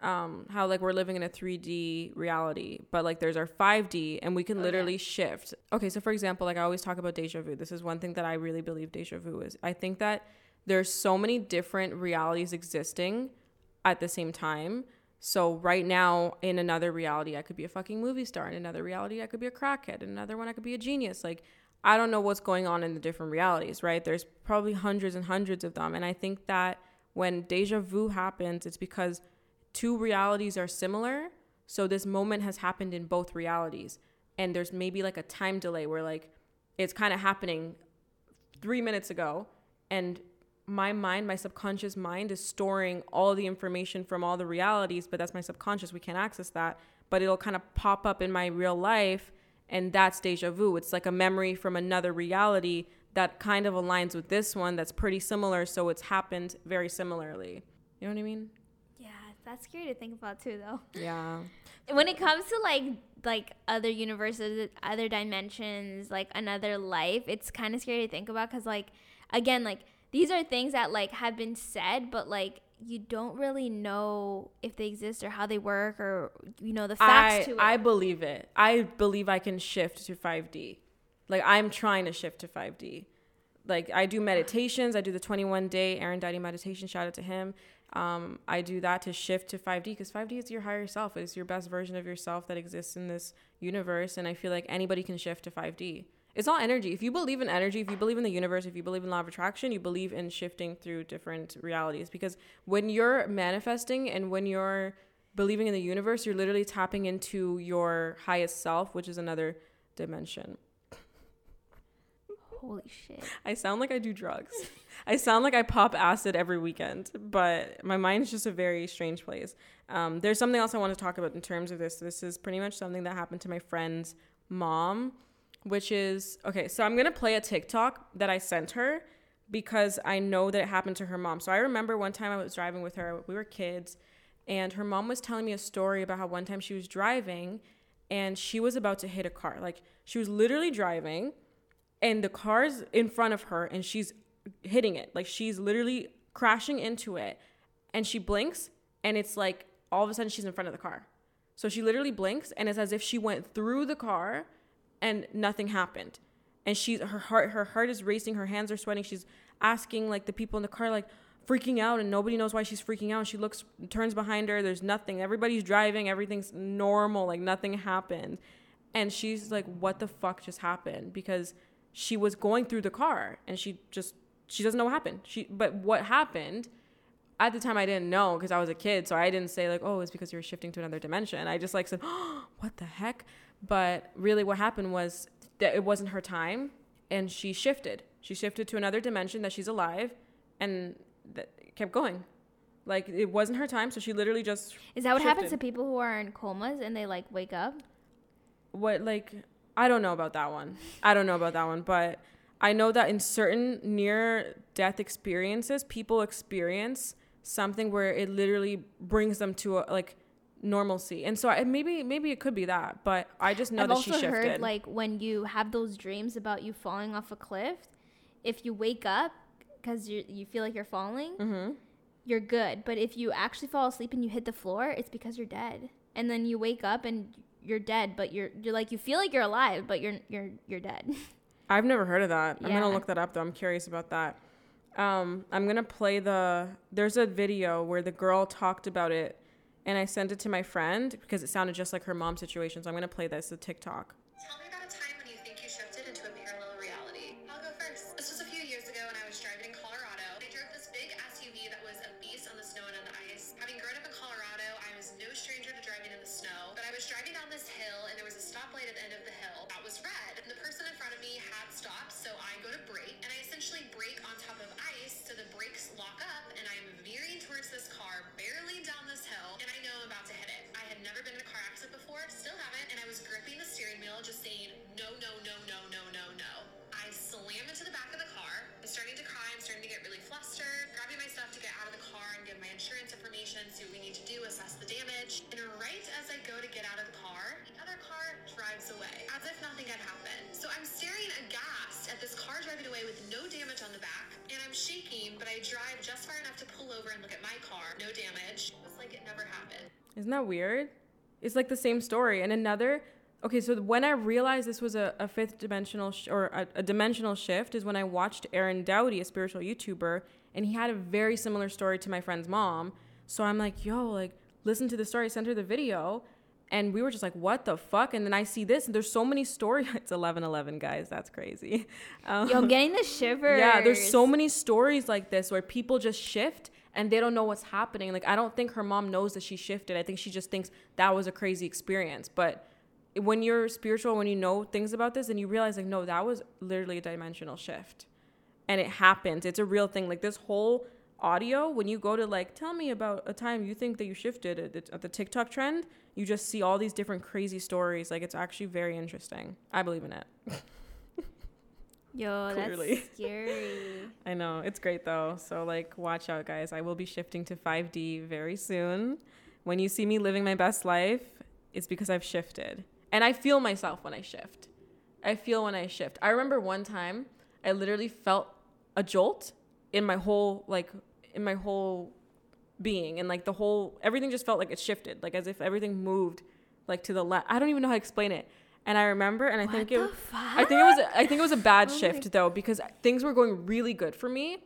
Speaker 2: Um, how like we're living in a 3D reality, but like there's our 5D and we can
Speaker 1: Oh,
Speaker 2: literally shift. Okay, so for example, like I always talk about deja vu. This is one thing that I really believe deja vu is. I think that there's so many different realities existing at the same time. So right now in another reality I could be a fucking movie star. In another reality I could be a crackhead. In another one I could be a genius. Like I don't know what's going on in the different realities, right? There's probably hundreds and hundreds of them. And I think that when deja vu happens, it's because two realities are similar. So this moment has happened in both realities. And there's maybe like a time delay where like it's kind of happening three minutes ago. And my mind, my subconscious mind is storing all the information from all the realities, but that's my subconscious. We can't access that. But it'll kind of pop up in my real life. And that's deja vu. It's like a memory from another reality that kind of aligns with this one that's pretty similar. So it's happened very similarly. You know what I mean?
Speaker 1: Yeah, that's scary to think about too, though.
Speaker 2: Yeah.
Speaker 1: When it comes to like like other universes, other dimensions, like another life, it's kind of scary to think about because like again, like these are things that like have been said, but like you don't really know if they exist or how they work or you know the facts
Speaker 2: I,
Speaker 1: to it.
Speaker 2: I believe it. I believe I can shift to 5D. Like I'm trying to shift to 5D. Like I do meditations. I do the 21 day Aaron Doughty meditation. Shout out to him. Um, I do that to shift to 5D because 5D is your higher self. It's your best version of yourself that exists in this universe. And I feel like anybody can shift to 5D. It's all energy. If you believe in energy, if you believe in the universe, if you believe in law of attraction, you believe in shifting through different realities. Because when you're manifesting and when you're believing in the universe, you're literally tapping into your highest self, which is another dimension.
Speaker 1: Holy shit!
Speaker 2: I sound like I do drugs. I sound like I pop acid every weekend, but my mind's just a very strange place. Um, there's something else I want to talk about in terms of this. This is pretty much something that happened to my friend's mom, which is okay. So I'm gonna play a TikTok that I sent her because I know that it happened to her mom. So I remember one time I was driving with her. We were kids, and her mom was telling me a story about how one time she was driving, and she was about to hit a car. Like she was literally driving and the car's in front of her and she's hitting it like she's literally crashing into it and she blinks and it's like all of a sudden she's in front of the car so she literally blinks and it's as if she went through the car and nothing happened. And she's her heart her heart is racing her hands are sweating. She's asking like the people in the car like freaking out and nobody knows why she's freaking out. She looks turns behind her there's nothing. Everybody's driving everything's normal like nothing happened. And she's like what the fuck just happened? Because she was going through the car and she just she doesn't know what happened. She but what happened at the time i didn't know because i was a kid so i didn't say like oh it's because you're shifting to another dimension. I just like said oh, what the heck but really what happened was that it wasn't her time and she shifted she shifted to another dimension that she's alive and that kept going Like it wasn't her time, so she literally just
Speaker 1: Is that what happens to people who are in comas and they like wake up?
Speaker 2: what like I don't know about that one. I don't know about that one, but I know that in certain near death experiences, people experience something where it literally brings them to a, like normalcy. And so I, maybe maybe it could be that, but I just know
Speaker 1: I've
Speaker 2: that
Speaker 1: also
Speaker 2: she shifted.
Speaker 1: heard like when you have those dreams about you falling off a cliff, if you wake up because you you feel like you're falling,
Speaker 2: mm-hmm.
Speaker 1: you're good. But if you actually fall asleep and you hit the floor, it's because you're dead. And then you wake up and you're dead, but you're you're like you feel like you're alive, but you're you're you're dead.
Speaker 2: I've never heard of that. I'm gonna look that up though. I'm curious about that. Um, I'm gonna play the. There's a video where the girl talked about it, and I sent it to my friend because it sounded just like her mom's situation. So I'm gonna play this. The TikTok.
Speaker 3: Tell me
Speaker 2: Isn't that weird? It's like the same story. And another. Okay, so when I realized this was a, a fifth dimensional sh- or a, a dimensional shift is when I watched Aaron Doughty, a spiritual YouTuber, and he had a very similar story to my friend's mom. So I'm like, yo, like, listen to the story. I sent her the video, and we were just like, what the fuck? And then I see this, and there's so many stories. It's 11:11, guys. That's crazy. Um,
Speaker 1: Yo, I'm getting the shivers.
Speaker 2: yeah, there's so many stories like this where people just shift and they don't know what's happening. Like I don't think her mom knows that she shifted. I think she just thinks that was a crazy experience. But when you're spiritual, when you know things about this, and you realize like no, that was literally a dimensional shift, and it happens. It's a real thing. Like this whole audio, when you go to like tell me about a time you think that you shifted at the, at the TikTok trend, you just see all these different crazy stories. Like it's actually very interesting. I believe in it.
Speaker 1: Yo,
Speaker 2: Clearly.
Speaker 1: that's scary.
Speaker 2: I know. It's great though. So like watch out guys. I will be shifting to 5D very soon. When you see me living my best life, it's because I've shifted. And I feel myself when I shift. I feel when I shift. I remember one time I literally felt a jolt in my whole like in my whole being and like the whole everything just felt like it shifted, like as if everything moved like to the left. I don't even know how to explain it. And I remember and I
Speaker 1: What
Speaker 2: think it
Speaker 1: fuck?
Speaker 2: I think it was I think it was a bad
Speaker 1: Oh
Speaker 2: shift though because things were going really good for me.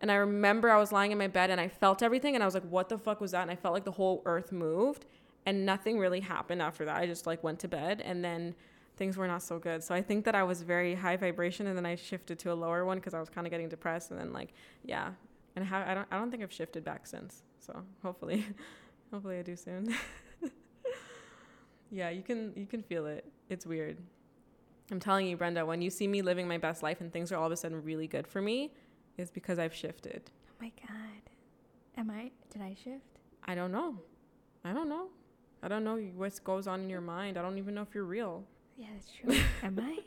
Speaker 2: And I remember I was lying in my bed and I felt everything and I was like, what the fuck was that? And I felt like the whole earth moved and nothing really happened after that. I just like went to bed and then things were not so good. So I think that I was very high vibration and then I shifted to a lower one because I was kind of getting depressed and then like, yeah. And how, I don't I don't think I've shifted back since. So hopefully hopefully I do soon. yeah, you can you can feel it. It's weird. I'm telling you, Brenda, when you see me living my best life and things are all of a sudden really good for me, it's because I've shifted.
Speaker 1: Oh my god. Am I? Did I shift?
Speaker 2: I don't know. I don't know. I don't know what goes on in your mind. I don't even know if you're real.
Speaker 1: Yeah, that's true. Am I?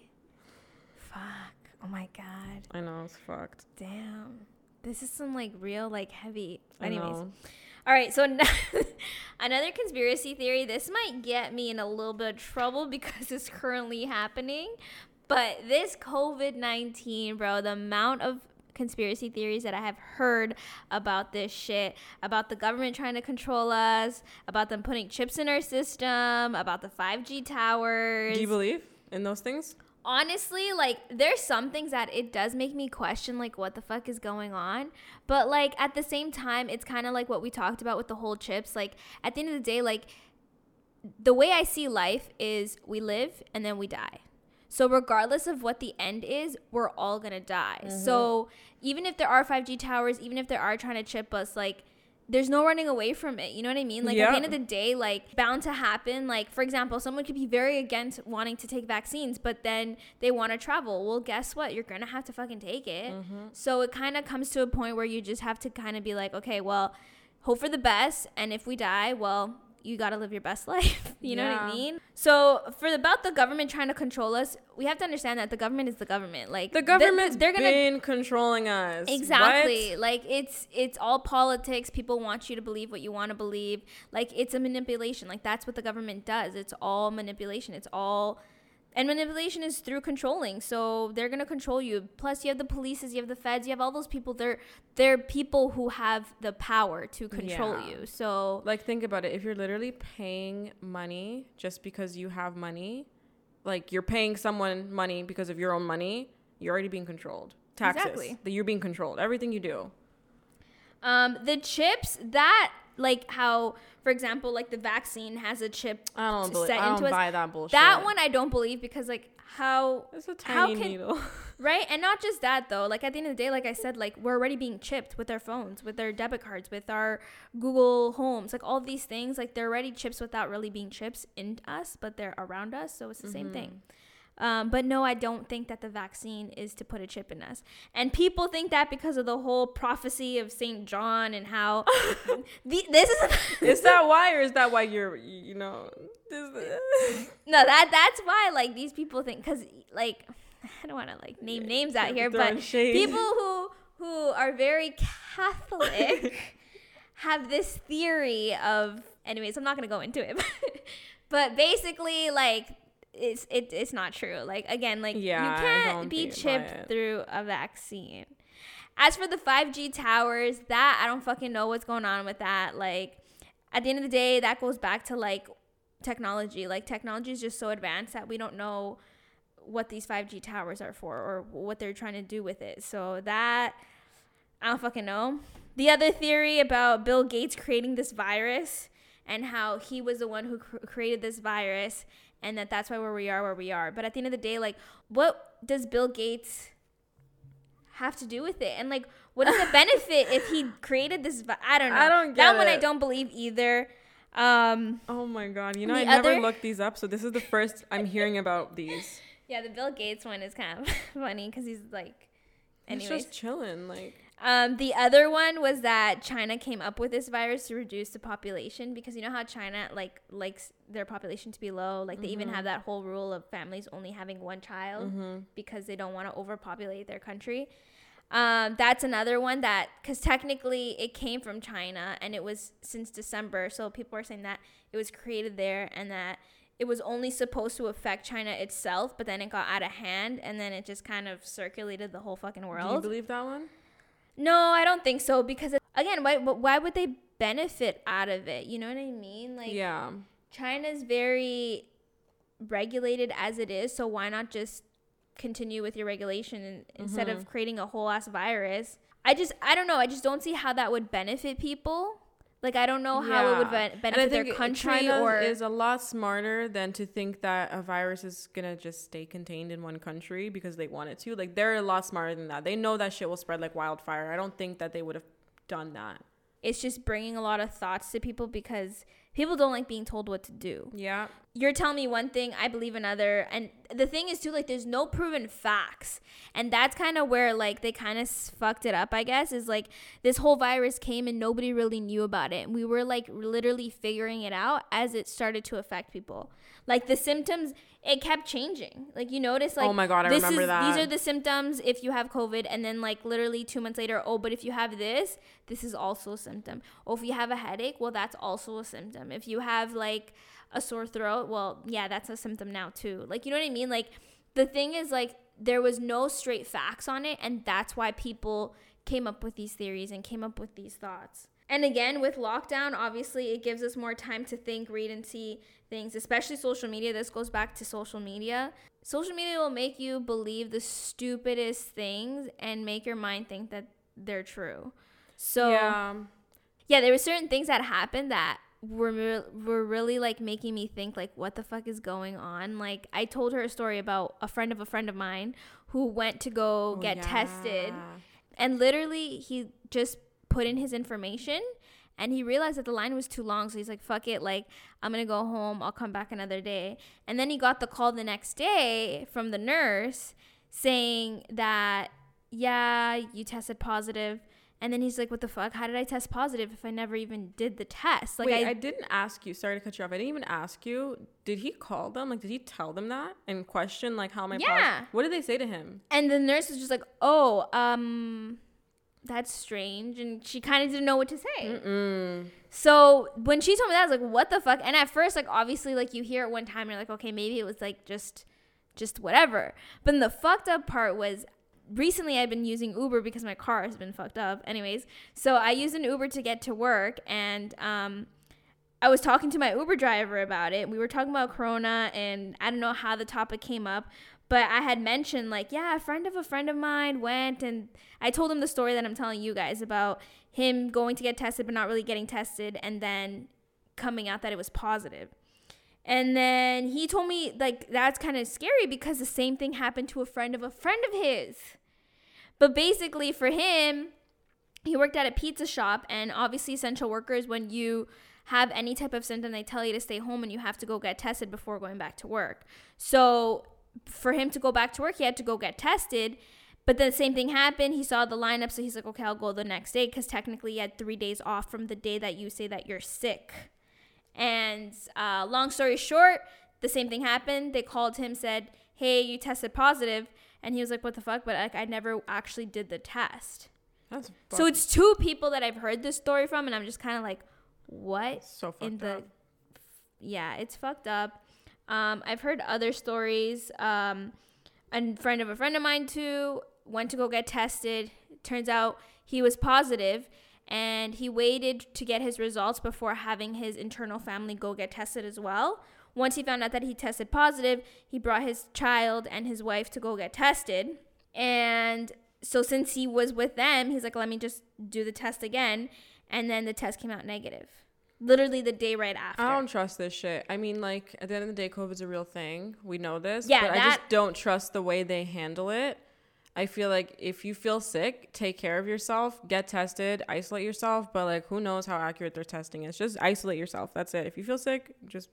Speaker 1: Fuck. Oh my god.
Speaker 2: I know it's fucked.
Speaker 1: Damn. This is some like real like heavy. Anyways. All right, so another conspiracy theory. This might get me in a little bit of trouble because it's currently happening. But this COVID 19, bro, the amount of conspiracy theories that I have heard about this shit, about the government trying to control us, about them putting chips in our system, about the 5G towers
Speaker 2: Do you believe in those things?
Speaker 1: Honestly like there's some things that it does make me question like what the fuck is going on but like at the same time it's kind of like what we talked about with the whole chips like at the end of the day like the way i see life is we live and then we die. So regardless of what the end is we're all gonna die. So mm-hmm. even if there are 5g towers even if they are trying to chip us like there's no running away from it. You know what I mean? Like at the end of the day, like bound to happen. Like for example, someone could be very against wanting to take vaccines, but then they want to travel. Well, guess what? You're gonna have to fucking take it. Mm-hmm. So it kind of comes to a point where you just have to kind of be like, okay, well, hope for the best. And if we die, well, you got to live your best life. you know what I mean? So, for about the government trying to control us, we have to understand that the government is the government. Like
Speaker 2: The
Speaker 1: th-
Speaker 2: government's
Speaker 1: they're gonna
Speaker 2: been controlling us.
Speaker 1: Exactly.
Speaker 2: What?
Speaker 1: Like it's it's all politics. People want you to believe what you want to believe. Like it's a manipulation. Like that's what the government does. It's all manipulation. It's all and manipulation is through controlling. So they're gonna control you. Plus you have the polices, you have the feds, you have all those people. They're they're people who have the power to control
Speaker 2: Yeah.
Speaker 1: you. So
Speaker 2: Like think about it. If you're literally paying money just because you have money, like you're paying someone money because of your own money, you're already being controlled. Taxes.
Speaker 1: Exactly.
Speaker 2: That you're being controlled. Everything you do.
Speaker 1: um the chips that like how for example like the vaccine has a chip
Speaker 2: I don't, believe,
Speaker 1: set
Speaker 2: I don't
Speaker 1: into us.
Speaker 2: buy that bullshit.
Speaker 1: that one I don't believe because like how
Speaker 2: It's a
Speaker 1: how can-
Speaker 2: needle.
Speaker 1: Right? And not just that though. Like at the end of the day, like I said, like we're already being chipped with our phones, with our debit cards, with our Google Homes, like all these things, like they're already chips without really being chips in us, but they're around us, so it's the same mm-hmm. thing. Um, but no, I don't think that the vaccine is to put a chip in us. And people think that because of the whole prophecy of Saint John and how the, this is
Speaker 2: is that why or is that why you're you know this,
Speaker 1: no that that's why like these people think because like I don't want to like name names out here, but
Speaker 2: shade.
Speaker 1: people who who are very Catholic have this theory of. Anyways, I'm not gonna go into it, but basically, like it's it, it's not true. Like again, like
Speaker 2: Yeah,
Speaker 1: you can't be chipped through a vaccine. As for the 5G towers, that I don't fucking know what's going on with that. Like at the end of the day, that goes back to like technology. Like technology is just so advanced that we don't know what these 5G towers are for or what they're trying to do with it. So that I don't fucking know. The other theory about Bill Gates creating this virus and how he was the one who cr- created this virus and that that's why where we are where we are. But at the end of the day, like what does Bill Gates have to do with it? And like what is the benefit if he created this I don't know.
Speaker 2: I don't
Speaker 1: that
Speaker 2: get
Speaker 1: one I don't believe either. Um
Speaker 2: oh my god you know i never looked these up so this is the first i'm hearing about these
Speaker 1: Yeah, the Bill Gates one is kind of funny because he's like, anyways.
Speaker 2: just chilling like
Speaker 1: Um, the other one was that China came up with this virus to reduce the population because you know how China like likes their population to be low. Like they even have that whole rule of families only having one child because they don't want to overpopulate their country. Um, that's another one that because technically it came from China and it was since December, so people are saying that it was created there and that it was only supposed to affect China itself, but then it got out of hand and then it just kind of circulated the whole fucking world.
Speaker 2: do you believe that one
Speaker 1: No, I don't think so because again, why why would they benefit out of it? You know what I mean? Like
Speaker 2: yeah
Speaker 1: China's very regulated as it is, so why not just continue with your regulation instead
Speaker 2: Mm-hmm.
Speaker 1: of creating a whole ass virus? I just I don't know. I just don't see how that would benefit people. Like I don't know how it would
Speaker 2: Yeah.
Speaker 1: ben-
Speaker 2: And I
Speaker 1: benefit their country
Speaker 2: China
Speaker 1: or
Speaker 2: is a lot smarter than to think that a virus is gonna just stay contained in one country because they want it to. Like they're a lot smarter than that. They know that shit will spread like wildfire. I don't think that they would have done that.
Speaker 1: it's just bringing a lot of thoughts to people because people don't like being told what to do.
Speaker 2: Yeah.
Speaker 1: you're telling me one thing, I believe another. And the thing is too, like, there's no proven facts, and that's kind of where like they kind of fucked it up. I guess is like this whole virus came and nobody really knew about it. And We were like literally figuring it out as it started to affect people. Like the symptoms, it kept changing. Like you notice, like
Speaker 2: Oh my God, I remember
Speaker 1: is,
Speaker 2: that.
Speaker 1: These are the symptoms if you have COVID, and then like literally two months later, oh, but if you have this, this is also a symptom. Or if you have a headache, well, that's also a symptom. If you have like a sore throat, well, yeah, that's a symptom now too. Like you know what I mean? Like the thing is, like there was no straight facts on it, and that's why people came up with these theories and came up with these thoughts. And again, with lockdown, obviously it gives us more time to think, read, and see things, especially social media. This goes back to social media. Social media will make you believe the stupidest things and make your mind think that they're true. So
Speaker 2: yeah.
Speaker 1: yeah, there were certain things that happened that were were really like making me think like what the fuck is going on. Like I told her a story about a friend of a friend of mine who went to go
Speaker 2: Oh,
Speaker 1: get tested and literally he just put in his information and he realized that the line was too long so he's like fuck it like i'm gonna go home i'll come back another day and then he got the call the next day from the nurse saying that yeah you tested positive And then he's like, "What the fuck? How did I test positive if I never even did the test?" Like
Speaker 2: Wait, I,
Speaker 1: I,
Speaker 2: didn't ask you. Sorry to cut you off. I didn't even ask you. Did he call them? Like, did he tell them that and question like how am I?
Speaker 1: Yeah.
Speaker 2: positive? What did they say to him?
Speaker 1: and the nurse was just like, "Oh, um, that's strange," and she kind of didn't know what to say.
Speaker 2: Mm.
Speaker 1: So when she told me that, I was like, "What the fuck?" And at first, like obviously, like you hear it one time, and you're like, "Okay, maybe it was like just, just whatever." But then the fucked up part was, recently I've been using Uber because my car has been fucked up. Anyways, so I used an Uber to get to work, and um, I was talking to my Uber driver about it. We were talking about Corona, and I don't know how the topic came up, but I had mentioned like, yeah, a friend of a friend of mine went, and I told him the story that I'm telling you guys about him going to get tested but not really getting tested, and then coming out that it was positive. And then he told me like that's kind of scary because the same thing happened to a friend of a friend of his. But basically for him, he worked at a pizza shop and obviously essential workers when you have any type of symptom they tell you to stay home and you have to go get tested before going back to work. So for him to go back to work, he had to go get tested. But then the same thing happened. He saw the lineup, so he's like, okay, I'll go the next day because technically he had three days off from the day that you say that you're sick. And uh, long story short, the same thing happened. They called him, said, "Hey, you tested positive," and he was like, "What the fuck?" But like, I never actually did the test.
Speaker 2: That's
Speaker 1: So it's two people that I've heard this story from, and I'm just kind of like, "What?"
Speaker 2: so fucked
Speaker 1: in the
Speaker 2: up.
Speaker 1: yeah, it's fucked up. Um, I've heard other stories. Um, a friend of a friend of mine too went to go get tested. Turns out he was positive, and he waited to get his results before having his internal family go get tested as well. Once he found out that he tested positive, he brought his child and his wife to go get tested. And so since he was with them, he's like, "Let me just do the test again." And then the test came out negative. Literally the day right after.
Speaker 2: I don't trust this shit. I mean, like at the end of the day, COVID's a real thing. We know this.
Speaker 1: Yeah,
Speaker 2: but I just don't trust the way they handle it. I feel like if you feel sick, take care of yourself, get tested, isolate yourself. But like, who knows how accurate their testing is? Just isolate yourself. That's it. If you feel sick, just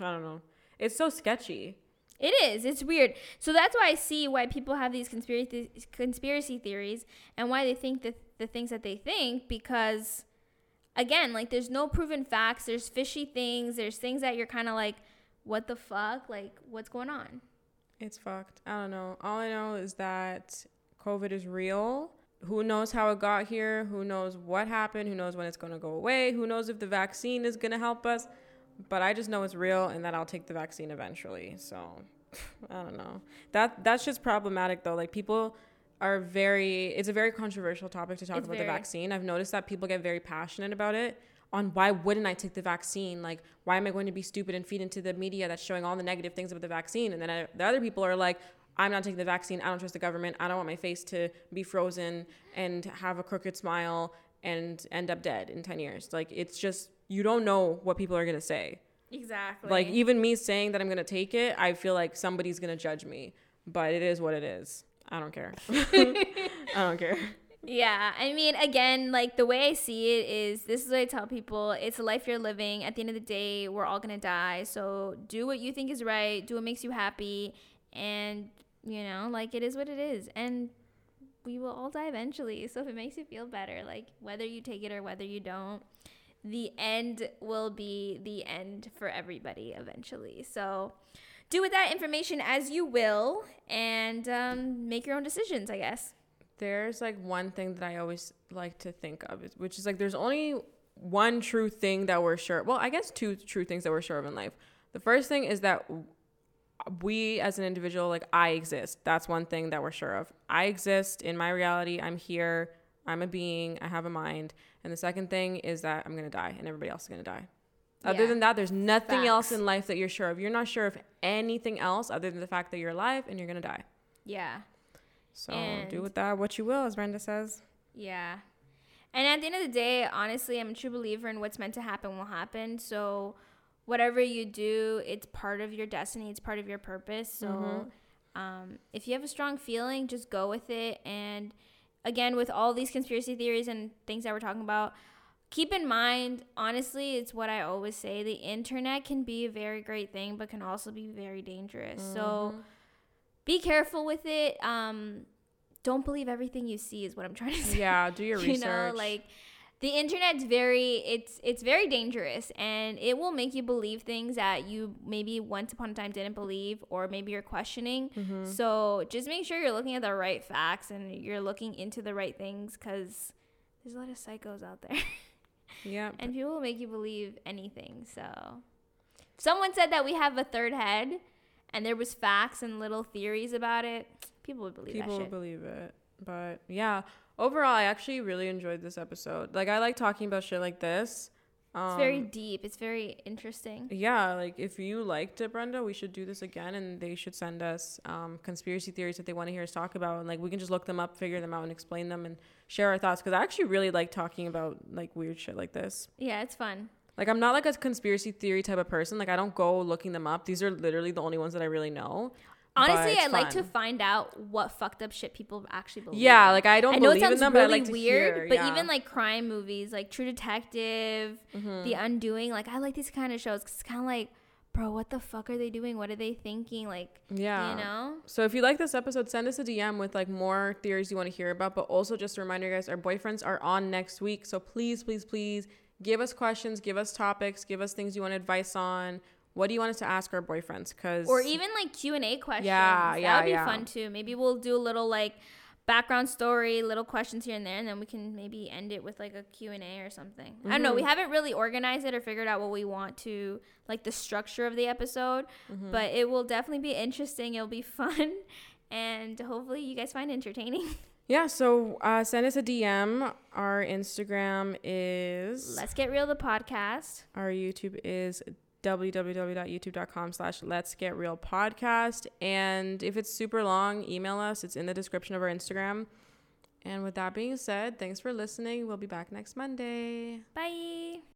Speaker 2: I don't know. It's so sketchy.
Speaker 1: It is. It's weird. So that's why I see why people have these conspiracy conspiracy theories and why they think that the things that they think because again, like there's no proven facts, there's fishy things, there's things that you're kind of like what the fuck? Like what's going on?
Speaker 2: It's fucked. I don't know. All I know is that COVID is real. Who knows how it got here? Who knows what happened? Who knows when it's going to go away? Who knows if the vaccine is going to help us? But I just know it's real and that I'll take the vaccine eventually. So I don't know. That that's just problematic though. Like people are very it's a very controversial topic to talk
Speaker 1: It's
Speaker 2: about
Speaker 1: very.
Speaker 2: the vaccine. I've noticed that people get very passionate about it on why wouldn't I take the vaccine? Like why am I going to be stupid and feed into the media that's showing all the negative things about the vaccine? And then I, the other people are like I'm not taking the vaccine. I don't trust the government. I don't want my face to be frozen and have a crooked smile and end up dead in 10 years. Like it's just you don't know what people are going to say.
Speaker 1: Exactly.
Speaker 2: Like even me saying that I'm gonna take it, I feel like somebody's gonna judge me. But it is what it is. I don't care. I don't care.
Speaker 1: Yeah, I mean, again, like the way I see it is this is what I tell people it's a life you're living. At the end of the day, we're all gonna die. So do what you think is right, do what makes you happy, and you know, like it is what it is. And we will all die eventually. So if it makes you feel better, like whether you take it or whether you don't, the end will be the end for everybody eventually. So do with that information as you will and um, make your own decisions, I guess.
Speaker 2: There's like one thing that I always like to think of, which is like there's only one true thing that we're sure. Well, I guess two true things that we're sure of in life. The first thing is that we as an individual, like I exist. That's one thing that we're sure of. I exist in my reality. I'm here. I'm a being. I have a mind. And the second thing is that I'm gonna die, and everybody else is gonna die. Other
Speaker 1: Yeah.
Speaker 2: than that, there's nothing else in life that you're sure of. You're not sure of anything else other than the fact that you're alive and you're gonna die.
Speaker 1: Yeah.
Speaker 2: So
Speaker 1: And-
Speaker 2: do with that what you will, as Brenda says.
Speaker 1: Yeah. And at the end of the day, honestly, I'm a true believer in what's meant to happen will happen. So whatever you do, it's part of your destiny, it's part of your purpose. So um, if you have a strong feeling, just go with it. And again, with all these conspiracy theories and things that we're talking about, keep in mind, honestly, it's what I always say the internet can be a very great thing, but can also be very dangerous. So be careful with it. Um, don't believe everything you see is what I'm trying to say.
Speaker 2: Yeah, do your
Speaker 1: you
Speaker 2: research.
Speaker 1: You know, like the internet's very it's it's very dangerous and it will make you believe things that you maybe once upon a time didn't believe or maybe you're questioning.
Speaker 2: Mm-hmm.
Speaker 1: So just make sure you're looking at the right facts and you're looking into the right things cuz there's a lot of psychos out there.
Speaker 2: yeah.
Speaker 1: and people will make you believe anything. So someone said that we have a third head and there was facts and little theories about it. People would believe
Speaker 2: People
Speaker 1: shit.
Speaker 2: believe it. But yeah, overall, I actually really enjoyed this episode. Like, I like talking about shit like this. Um,
Speaker 1: it's very deep. It's very interesting.
Speaker 2: Yeah, like if you liked it, Brenda, we should do this again, and they should send us um, conspiracy theories that they want to hear us talk about, and like we can just look them up, figure them out, and explain them, and share our thoughts. Because I actually really like talking about like weird shit like this.
Speaker 1: Yeah, it's fun.
Speaker 2: Like I'm not like a conspiracy theory type of person. Like I don't go looking them up. These are literally the only ones that I really know.
Speaker 1: Honestly, I like to find out what fucked up shit people actually believe.
Speaker 2: Yeah, like I don't
Speaker 1: I know it
Speaker 2: believe in
Speaker 1: sounds
Speaker 2: them, but I
Speaker 1: really
Speaker 2: like
Speaker 1: weird,
Speaker 2: hear.
Speaker 1: but
Speaker 2: yeah.
Speaker 1: even like crime movies, like True Detective,
Speaker 2: Mm-hmm.
Speaker 1: The Undoing, like I like these kind of shows because it's kind of like, bro, what the fuck are they doing? What are they thinking? Like,
Speaker 2: yeah,
Speaker 1: you know?
Speaker 2: So if you like this episode, send us a DM with like more theories you want to hear about. But also just a reminder, guys, our boyfriends are on next week. So please, please, please give us questions, give us topics, give us things you want advice on. What do you want us to ask our boyfriends? Because
Speaker 1: Or even like Q and A questions.
Speaker 2: Yeah,
Speaker 1: that
Speaker 2: yeah,
Speaker 1: would be
Speaker 2: yeah.
Speaker 1: fun too. Maybe we'll do a little like background story, little questions here and there, and then we can maybe end it with like a Q and A or something. I don't know. We
Speaker 2: Mm-hmm.
Speaker 1: haven't really organized it or figured out what we want to like the structure of the episode,
Speaker 2: Mm-hmm.
Speaker 1: but it will definitely be interesting. It'll be fun, and hopefully you guys find it entertaining.
Speaker 2: yeah, so uh, send us a DM. Our Instagram is
Speaker 1: Let's get real. The podcast.
Speaker 2: our YouTube is www.youtube.com slash let's get real podcast. And if it's super long email us. It's in the description of our instagram. And with that being said thanks for listening. We'll be back next monday.
Speaker 1: Bye.